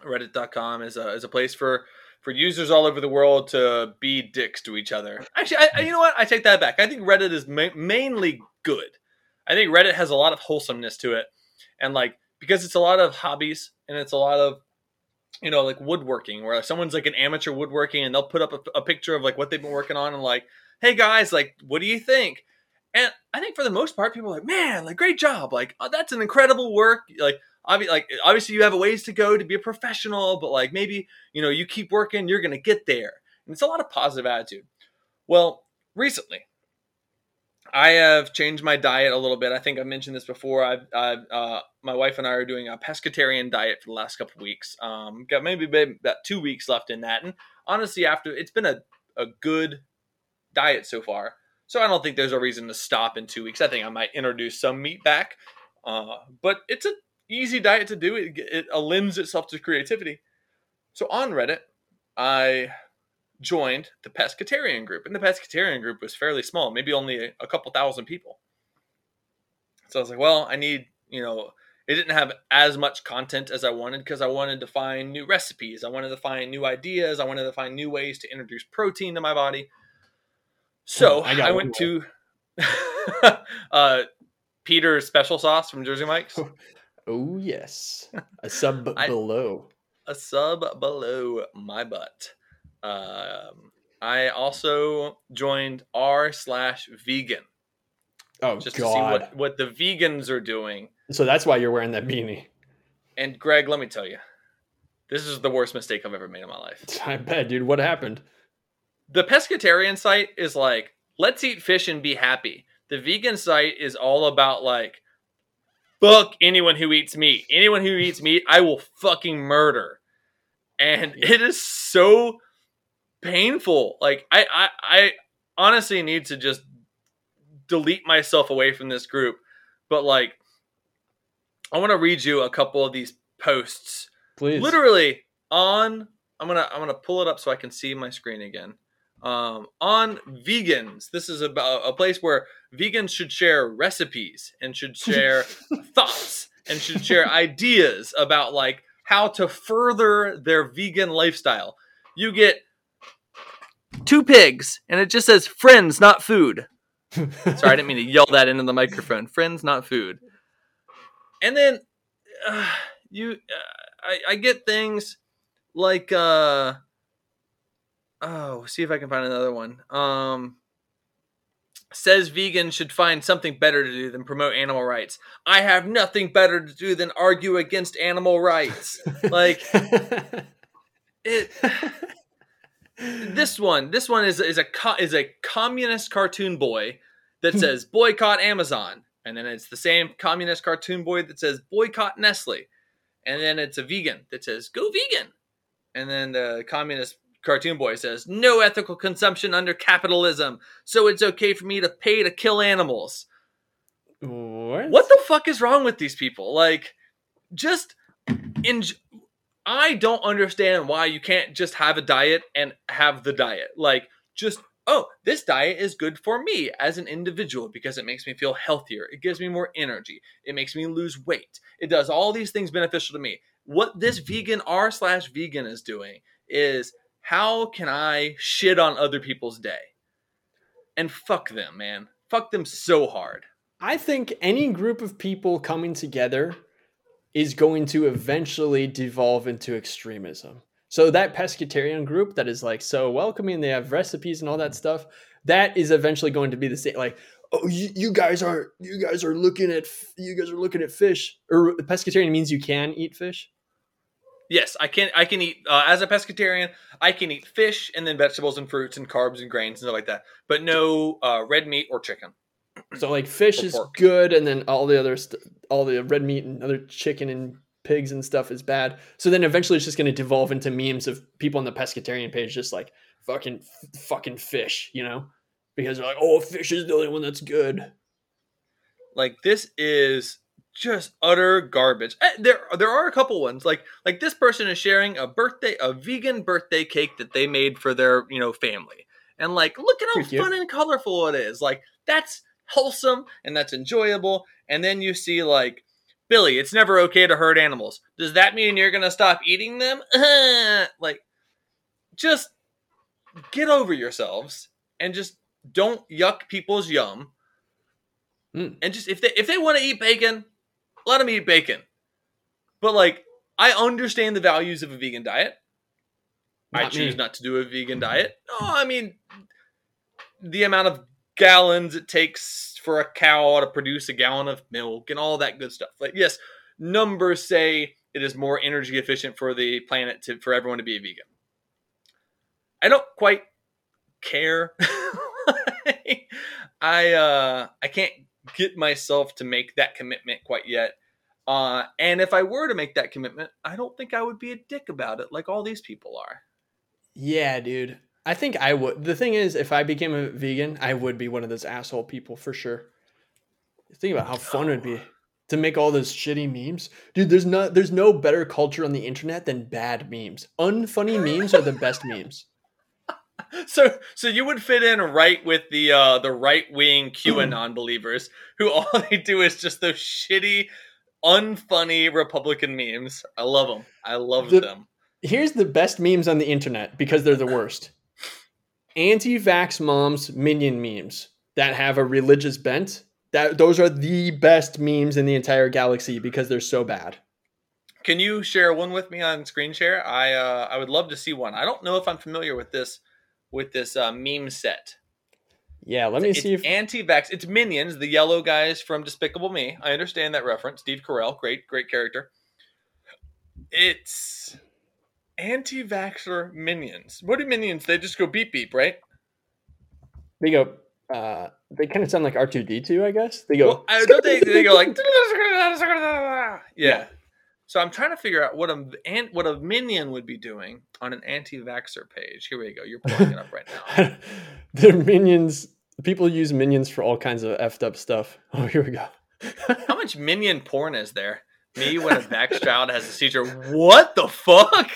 Reddit.com is a, is a place for, for users all over the world to be dicks to each other. Actually, I, I- you know what? I take that back. I think Reddit is ma- mainly good. I think Reddit has a lot of wholesomeness to it, and like because it's a lot of hobbies and it's a lot of you know, like woodworking, where someone's like an amateur woodworking, and they'll put up a, a picture of like what they've been working on, and like, hey guys, like, what do you think? And I think for the most part, people are like, man, like, great job, like, oh, that's an incredible work, like. Like obviously you have a ways to go to be a professional but like maybe you know you keep working you're gonna get there and it's a lot of positive attitude well recently I have changed my diet a little bit. I think I mentioned this before. I've, I've uh, my wife and I are doing a pescatarian diet for the last couple weeks. Um, got maybe about two weeks left in that, and honestly, after it's been a a good diet so far. So I don't think there's a reason to stop in two weeks. I think I might introduce some meat back, uh, but it's an easy diet to do. It, it lends itself to creativity. So on Reddit, I joined the pescatarian group, and the pescatarian group was fairly small, maybe only a, a couple thousand people. So I was like, well, I need, you know, it didn't have as much content as I wanted because I wanted to find new recipes. I wanted to find new ideas. I wanted to find new ways to introduce protein to my body. So I I, went to uh, Peter's special sauce from Jersey Mike's. Oh yes, a sub I- below. a sub below my butt. Um, I also joined r slash vegan Oh just to see what, what the vegans are doing. So that's why you're wearing that beanie. And Greg, let me tell you, this is the worst mistake I've ever made in my life. I bet, dude. What happened? The pescatarian site is like, let's eat fish and be happy. The vegan site is all about like, fuck anyone who eats meat. Anyone who eats meat, I will fucking murder. And it is so painful. Like I, I, I honestly need to just delete myself away from this group. But like, I want to read you a couple of these posts Please. literally on i'm gonna i'm gonna pull it up so i can see my screen again um, on vegans this is about a place where vegans should share recipes and should share thoughts and should share ideas about like how to further their vegan lifestyle you get two pigs and it just says friends not food Sorry, I didn't mean to yell that into the microphone. Friends, not food. And then uh, you, uh, I, I get things like, uh, oh, see if I can find another one. Um, says vegans should find something better to do than promote animal rights. I have nothing better to do than argue against animal rights. like it. this one this one is is a is a communist cartoon boy that says boycott amazon and then it's the same communist cartoon boy that says boycott nestle and then it's a vegan that says go vegan and then the communist cartoon boy says no ethical consumption under capitalism so it's okay for me to pay to kill animals what? what the fuck is wrong with these people? Like, just in. I don't understand why you can't just have a diet and have the diet. Like, just oh, this diet is good for me as an individual because it makes me feel healthier. It gives me more energy. It makes me lose weight. It does all these things beneficial to me. What this vegan r slash vegan is doing is how can I shit on other people's day? And fuck them, man. Fuck them so hard. I think any group of people coming together is going to eventually devolve into extremism. So that pescatarian group that is like so welcoming, they have recipes and all that stuff. That is eventually going to be the same. Like, oh, you, guys are you guys are looking at you guys are looking at fish. Or pescatarian means you can eat fish. Yes, I can. I can eat uh, as a pescatarian. I can eat fish and then vegetables and fruits and carbs and grains and stuff like that. But no uh, red meat or chicken. So like fish is pork. good, and then all the other st- all the red meat and other chicken and pigs and stuff is bad. So then eventually it's just going to devolve into memes of people on the pescatarian page just like fucking fucking fish, you know, because they're like, oh, fish is the only one that's good. Like this is just utter garbage. Eh, There, there are a couple ones. Like, like this person is sharing a birthday, a vegan birthday cake that they made for their, you know, family. And like, look at how cute. fun and colorful it is. Like, that's wholesome and that's enjoyable. And then you see like, Billy, it's never okay to hurt animals. Does that mean you're gonna stop eating them? like, just get over yourselves and just don't yuck people's yum. Mm. And just if they if they want to eat bacon, let them eat bacon. But like, I understand the values of a vegan diet. I choose me. not to do a vegan diet. No, I mean the amount of gallons it takes for a cow to produce a gallon of milk and all that good stuff. Like yes, numbers say it is more energy efficient for the planet to for everyone to be a vegan. I don't quite care. I uh I can't get myself to make that commitment quite yet. Uh and if I were to make that commitment, I don't think I would be a dick about it like all these people are. Yeah, dude. I think I would. The thing is, if I became a vegan, I would be one of those asshole people for sure. Think about how fun it'd be to make all those shitty memes, dude. There's not, there's no better culture on the internet than bad memes. Unfunny memes are the best memes. So so you would fit in right with the uh the right wing QAnon believers who all they do is just those shitty unfunny Republican memes. I love them. I love The- them. Here's the best memes on the internet because they're the worst. Anti-vax moms minion memes that have a religious bent. That those are the best memes in the entire galaxy because they're so bad. Can you share one with me on screen share? I uh, I would love to see one. I don't know if I'm familiar with this with this uh, meme set. Yeah, let me it's see if anti-vax. It's Minions, the yellow guys from Despicable Me. I understand that reference. Steve Carell, great great character. It's anti-vaxxer minions. What are minions? They just go beep beep, right? they go. Uh, they kind of sound like R two D two, I guess. They go. Well, I, don't they, they go like yeah. So I'm trying to figure out what a what a minion would be doing on an anti-vaxxer page. Here we go. You're pulling it up right now. They're minions. People use minions for all kinds of effed up stuff. Oh, here we go. How much minion porn is there? Me when a vax child has a seizure. What the fuck?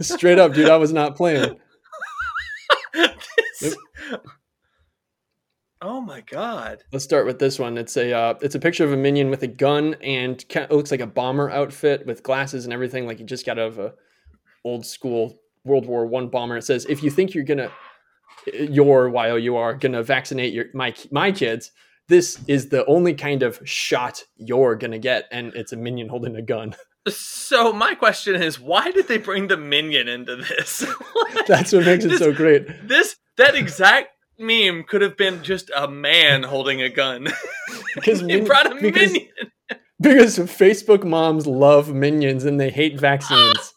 Straight up, dude. I was not playing. This- Oh my god. Let's start with this one. It's a uh, it's a picture of a minion with a gun and it looks like a bomber outfit with glasses and everything, like you just got out of a old school World War One bomber. It says, "If you think you're gonna, you're while you are gonna vaccinate your my my kids, this is the only kind of shot you're gonna get." And it's a minion holding a gun. So my question is, why did they bring the minion into this? That's what makes it This- so great. this that exact meme could have been just a man holding a gun. Because min- brought a because- minion. because Facebook moms love minions and they hate vaccines.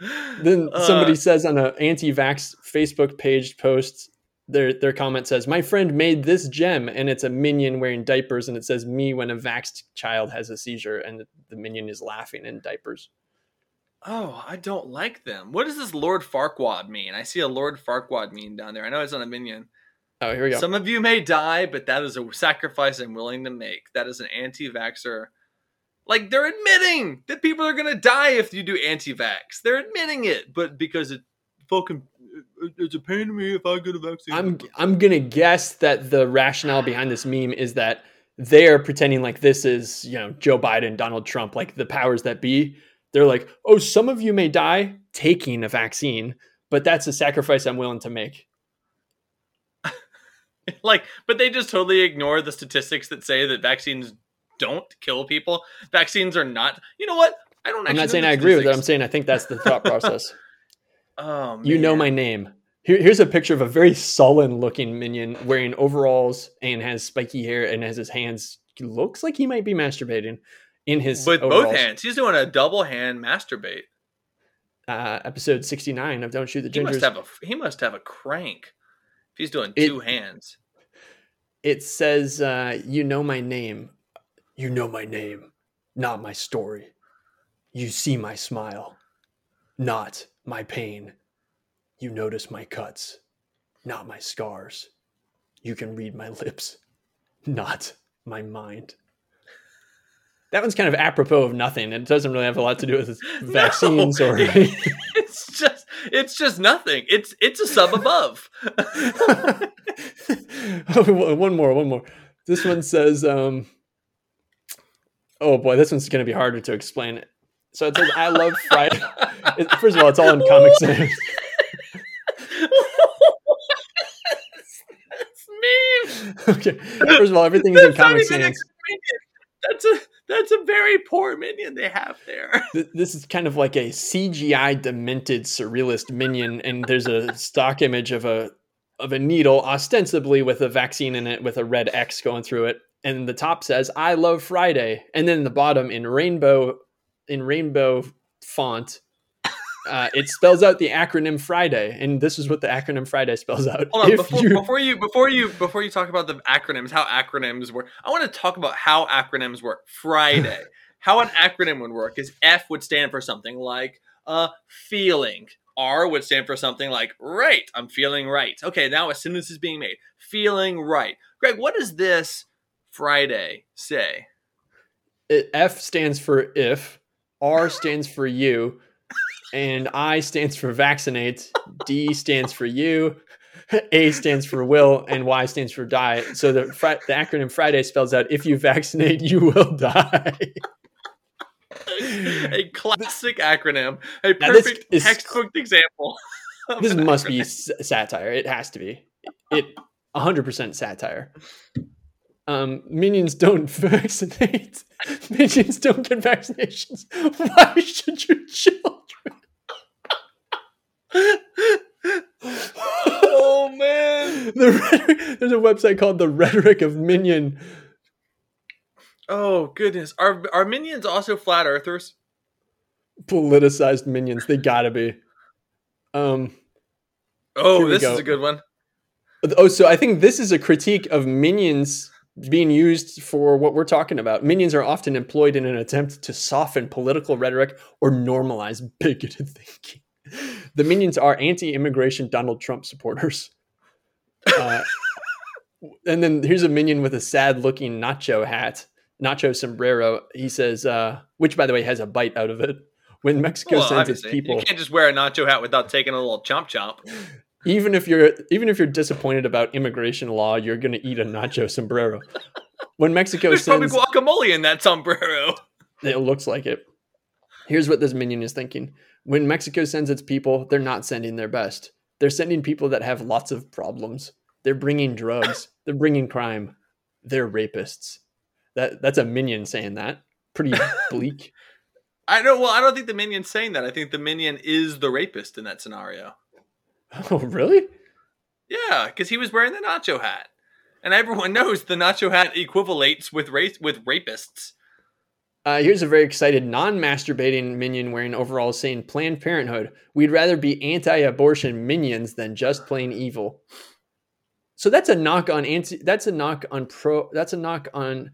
then somebody Uh, says on an anti-vax Facebook page post, their their comment says, "My friend made this gem, and it's a minion wearing diapers, and it says me when a vaxxed child has a seizure, and the minion is laughing in diapers." Oh, I don't like them. What does this Lord Farquaad mean? I see a Lord Farquaad meme down there. I know it's on a minion. Oh, here we go. Some of you may die, but that is a sacrifice I'm willing to make. That is an anti-vaxxer. Like they're admitting that people are gonna die if you do anti-vax. They're admitting it, but because it fucking it's a pain to me if I get a vaccine. I'm I'm gonna guess that the rationale behind this meme is that they're pretending like this is you know Joe Biden, Donald Trump, like the powers that be. They're like, oh, some of you may die taking a vaccine, but that's a sacrifice I'm willing to make. like, but they just totally ignore the statistics that say that vaccines don't kill people. Vaccines are not. You know what? I don't. I'm not saying I agree with it. I'm saying I think that's the thought process. Oh, you know my name. Here, here's a picture of a very sullen looking minion wearing overalls and has spiky hair and has his hands. He looks like he might be masturbating in his with both hands. He's doing a double hand masturbate. Uh, episode 69 of Don't Shoot the He must have a he must have a crank if he's doing It- two hands. it says, uh, "You know my name. You know my name, not my story. You see my smile, not my pain. You notice my cuts, not my scars. You can read my lips, not my mind." That one's kind of apropos of nothing. It doesn't really have a lot to do with vaccines or. it's just it's just nothing. It's it's a sub above. one more, one more. This one says, um, "Oh boy, this one's going to be harder to explain." So it says, "I love Friday." First of all, it's all in Comic Sans. Okay. First of all, everything is in Comic Sans. That's a That's a very poor minion they have there. This is kind of like a CGI demented surrealist minion, and there's a stock image of a of a needle, ostensibly with a vaccine in it, with a red X going through it, and the top says "I love Friday," and then the bottom in rainbow in rainbow font. Uh, it spells out the acronym Friday, and this is what the acronym Friday spells out. Hold on, If before, you- before you before you before you talk about the acronyms, how acronyms work. I want to talk about how acronyms work. Friday. how an acronym would work is F would stand for something like uh feeling. R would stand for something like right. I'm feeling right. Okay, now a sentence is being made. Feeling right. Greg, what does this Friday say? it- F stands for if, R stands for you, and I stands for vaccinate, D stands for you, A stands for will, and Y stands for die. So the, the acronym Friday spells out if you vaccinate, you will die. a classic acronym. A perfect is- textbook example. this must be s- satire. It has to be. It 100% satire. Um, minions don't vaccinate. Minions don't get vaccinations. Why should your children? Oh man. the rhetoric, there's a website called the rhetoric of minion Oh goodness. Are are minions also flat earthers? politicized minions they gotta be um Oh, this go. is a good one. oh so i think this is a critique of minions being used for what we're talking about minions are often employed in an attempt to soften political rhetoric or normalize bigoted thinking the minions are anti-immigration donald trump supporters uh, and then here's a minion with a sad looking nacho hat nacho sombrero he says uh, which by the way has a bite out of it when mexico Well, sends its people you can't just wear a nacho hat without taking a little chomp chomp. even if you're even if you're disappointed about immigration law, you're going to eat a nacho sombrero. When Mexico There's probably sends, guacamole in that sombrero. it looks like it. Here's what this minion is thinking: When Mexico sends its people, they're not sending their best. They're sending people that have lots of problems. They're bringing drugs. they're bringing crime. They're rapists. That that's a minion saying that. Pretty bleak. I don't. Well, I don't think the minion's saying that. I think the minion is the rapist in that scenario. oh, really? Yeah, because he was wearing the nacho hat, and everyone knows the nacho hat equivalates with race with rapists. Uh, here's a very excited non-masturbating minion wearing overalls saying Planned Parenthood. We'd rather be anti-abortion minions than just plain evil. So that's a knock on anti. That's a knock on pro. That's a knock on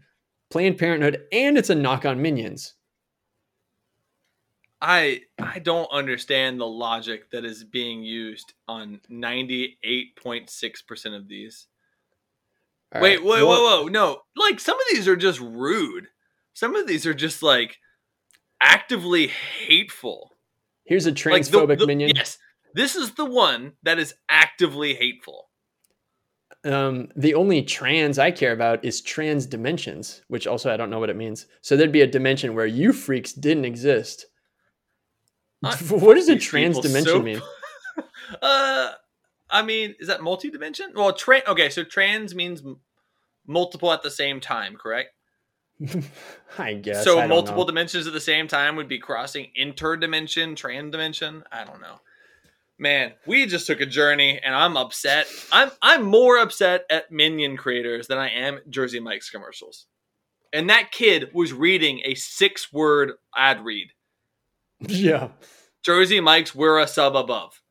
Planned Parenthood, and it's a knock on minions. I I don't understand the logic that is being used on ninety eight point six percent of these. All Wait, right, whoa, well, whoa, whoa! No, like some of these are just rude. Some of these are just like actively hateful. Here's a Like transphobic the, the- minion. Yes, this is the one that is actively hateful. Um, the only trans I care about is trans dimensions, which also I don't know what it means. So there'd be a dimension where you freaks didn't exist. Uh, what does a trans dimension mean? Uh, I mean, is that multi-dimension? Well, tra- okay, so trans means m- multiple at the same time, correct? I guess. So don't multiple know. dimensions at the same time would be crossing interdimension, trans dimension. I don't know. Man, we just took a journey, and I'm upset. I'm I'm more upset at Minion creators than I am at Jersey Mike's commercials. And that kid was reading a six-word ad read. Yeah. Jersey Mike's we're a sub above.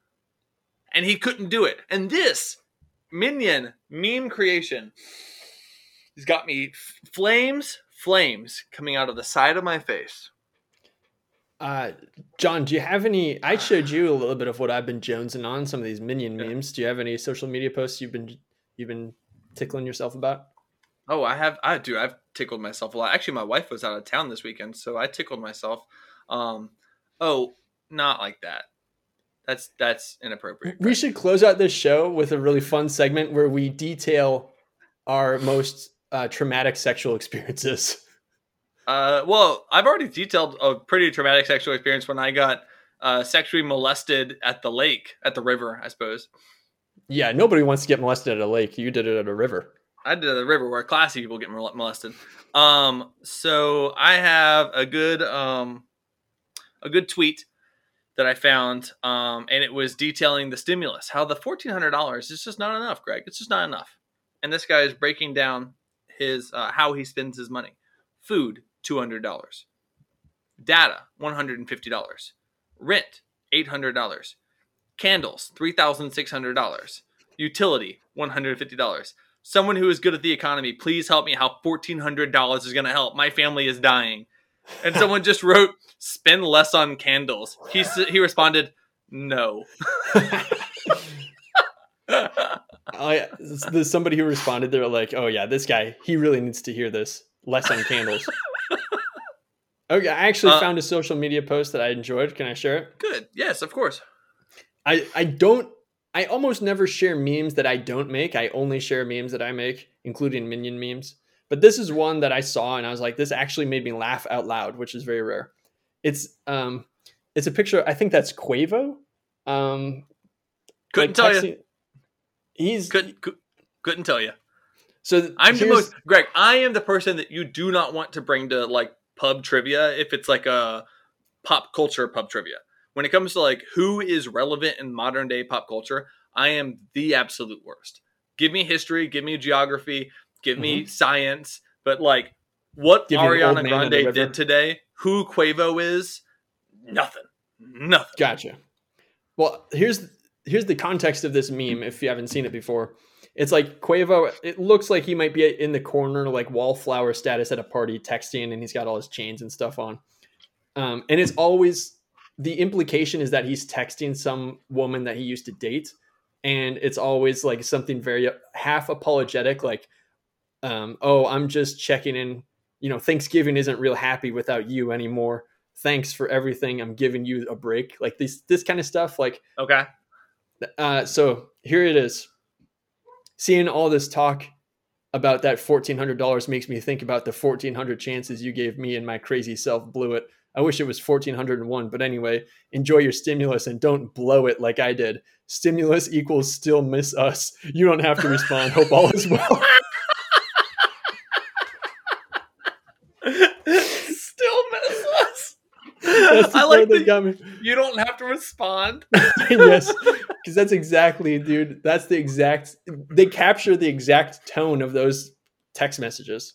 And he couldn't do it. And this minion meme creation He's got me flames, flames coming out of the side of my face. Uh, John, do you have any? I showed you a little bit of what I've been jonesing on some of these minion Yeah. memes. Do you have any social media posts you've been you've been tickling yourself about? Oh, I have I do I've tickled myself a lot. Actually, my wife was out of town this weekend, so I tickled myself. Um oh, not like that. That's that's inappropriate. We should close out this show with a really fun segment where we detail our most uh, traumatic sexual experiences. Uh, well, I've already detailed a pretty traumatic sexual experience when I got uh, sexually molested at the lake, at the river, I suppose. Yeah, nobody wants to get molested at a lake. You did it at a river. I did it at the river where classy people get molested. Um, so I have a good um, a good tweet that I found, um, and it was detailing the stimulus, how the fourteen hundred dollars is just not enough, Greg. It's just not enough. And this guy is breaking down his uh, how he spends his money. Food, two hundred dollars. Data, one hundred and fifty dollars. Rent, eight hundred dollars. Candles, three thousand six hundred dollars. Utility, one hundred fifty dollars. Someone who is good at the economy, please help me. How fourteen hundred dollars is going to help? My family is dying. And someone just wrote, "Spend less on candles." He he responded, "No." Oh, yeah. There's somebody who responded. They're like, "Oh yeah, this guy. He really needs to hear this. Less on candles." okay, I actually Uh, found a social media post that I enjoyed. Can I share it? Good. Yes, of course. I I don't. I almost never share memes that I don't make. I only share memes that I make, including minion memes. But this is one that I saw and I was like, this actually made me laugh out loud, which is very rare. It's um, it's a picture. I think that's Quavo. Um, Couldn't like tell you. He's Couldn't couldn't tell you. so. I'm the most Greg. I am the person that you do not want to bring to like pub trivia if it's like a pop culture pub trivia. When it comes to like who is relevant in modern day pop culture, I am the absolute worst. Give me history, give me geography, give me science, but like what Mm-hmm. Give me an old Ariana man on the Grande did today, who Quavo is, nothing, nothing. Gotcha. Well, here's here's the context of this meme. If you haven't seen it before, it's like Quavo. It looks like he might be in the corner, like wallflower status at a party, texting, and he's got all his chains and stuff on. Um, and it's always the implication is that he's texting some woman that he used to date, and it's always like something very half apologetic, like, um, "Oh, I'm just checking in. You know, Thanksgiving isn't real happy without you anymore." thanks for everything i'm giving you a break like this this kind of stuff like Okay. Uh so here it is. Seeing all this talk about that $1400 makes me think about the 1400 chances you gave me and my crazy self blew it. I wish it was 1401 but anyway enjoy your stimulus and don't blow it like i did. Stimulus equals still miss us. You don't have to respond. Hope all is well Still miss us. That's I like that got me you don't have to respond. yes because that's exactly dude that's the exact they capture the exact tone of those text messages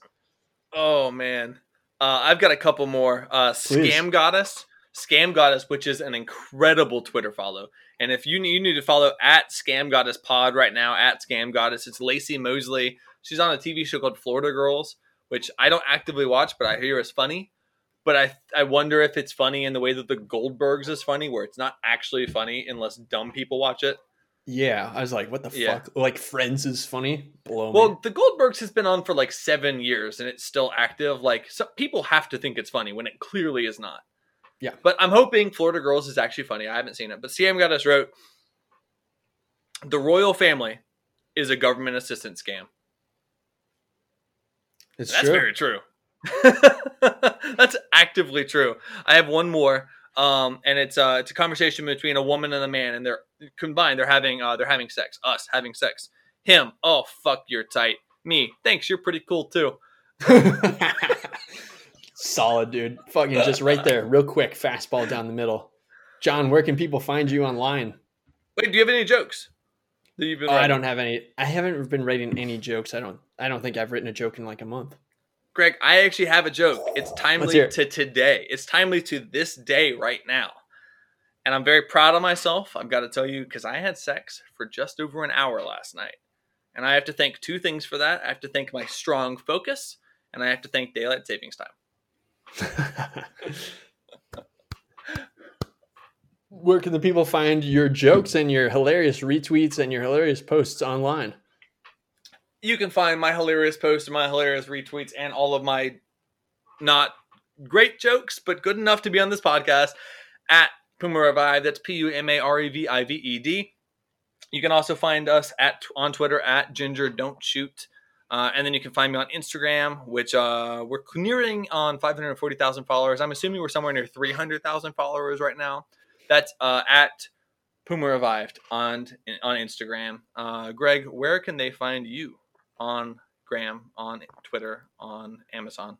Oh man, uh, I've got a couple more. Uh, Scam Goddess, Scam Goddess, which is an incredible Twitter follow. And if you need, you need to follow at Scam Goddess Pod right now at Scam Goddess. It's Laci Mosley. She's on a TV show called Florida Girls, which I don't actively watch, but I hear is funny. But I I wonder if it's funny in the way that the Goldbergs is funny, where it's not actually funny unless dumb people watch it. yeah i was like what the Yeah. fuck like friends is funny blow me Well, the Goldbergs has been on for like seven years and it's still active. Like, so people have to think it's funny when it clearly is not. Yeah. But I'm hoping Florida Girls is actually funny. I haven't seen it. But Scam Goddess wrote The royal family is a government assistance scam. it's That's true very true. That's actively true. I have one more. Um, and it's uh, it's a conversation between a woman and a man, and they're combined. They're having uh, they're having sex. Us having sex. Him. Oh fuck, you're tight. Me. Thanks. You're pretty cool too. solid dude fucking just right there real quick fastball down the middle john where can people find you online Wait, do you have any jokes that you've been? oh, i don't have any i haven't been writing any jokes i don't i don't think i've written a joke in like a month Greg, I actually have a joke. It's timely it. to today. It's timely to this day right now. And I'm very proud of myself. I've got to tell you, because I had sex for just over an hour last night. And I have to thank two things for that. I have to thank my strong focus, and I have to thank daylight savings time. Where can the people find your jokes and your hilarious retweets and your hilarious posts online? You can find my hilarious posts and my hilarious retweets and all of my not great jokes, but good enough to be on this podcast at Puma Revive. That's P U M A R E V I V E D. You can also find us at on Twitter at Ginger Don't Shoot. Uh, and then you can find me on Instagram, which uh, we're nearing on 540,000 followers. I'm assuming we're somewhere near 300,000 followers right now. That's uh, at Puma Revived on on Instagram. Uh, Greg, where can they find you on Graham, on Twitter, on Amazon.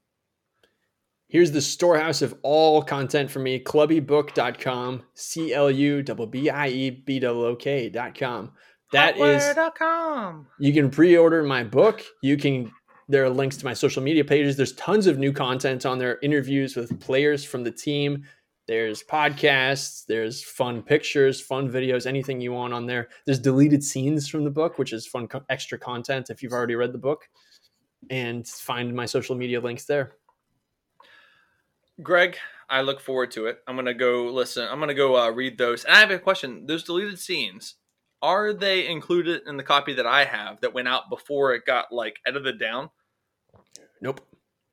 Here's the storehouse of all content for me clubbiebook.com, C L U B B I E B O K.com. That is, Hotware.com. you can pre order my book. You can, there are links to my social media pages. There's tons of new content on there, interviews with players from the team. There's podcasts, there's fun pictures, fun videos, anything you want on there. There's deleted scenes from the book, which is fun co- extra content if you've already read the book. And find my social media links there. Greg, I look forward to it. I'm gonna go listen. I'm gonna go uh, read those. And I have a question. Those deleted scenes are they included in the copy that I have that went out before it got like edited down? Nope.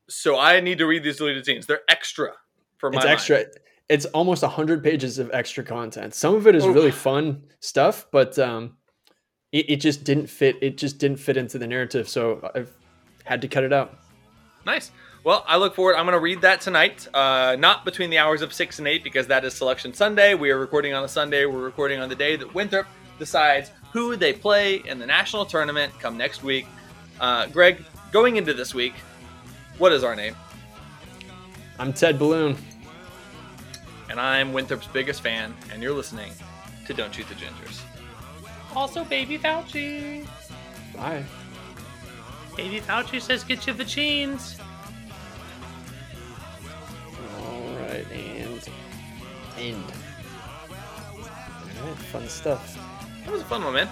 So I need to read these deleted scenes. They're extra for my It's mind. It's almost 100 pages of extra content. Some of it is really fun stuff, but um, it, it just didn't fit. It just didn't fit into the narrative. So I've had to cut it out. Nice. Well, I look forward. I'm going to read that tonight. Uh, not between the hours of six and eight because that is Selection Sunday. We are recording on a Sunday. We're recording on the day that Winthrop decides who they play in the national tournament come next week. Uh, Greg, going into this week, what is our name? I'm Ted Balloon. And I'm Winthrop's biggest fan, and you're listening to Don't Shoot the Gingers. Also, Baby Fauci. Bye. Baby Fauci says get you the jeans. All right, and end. All right, fun stuff. That was a fun one, man.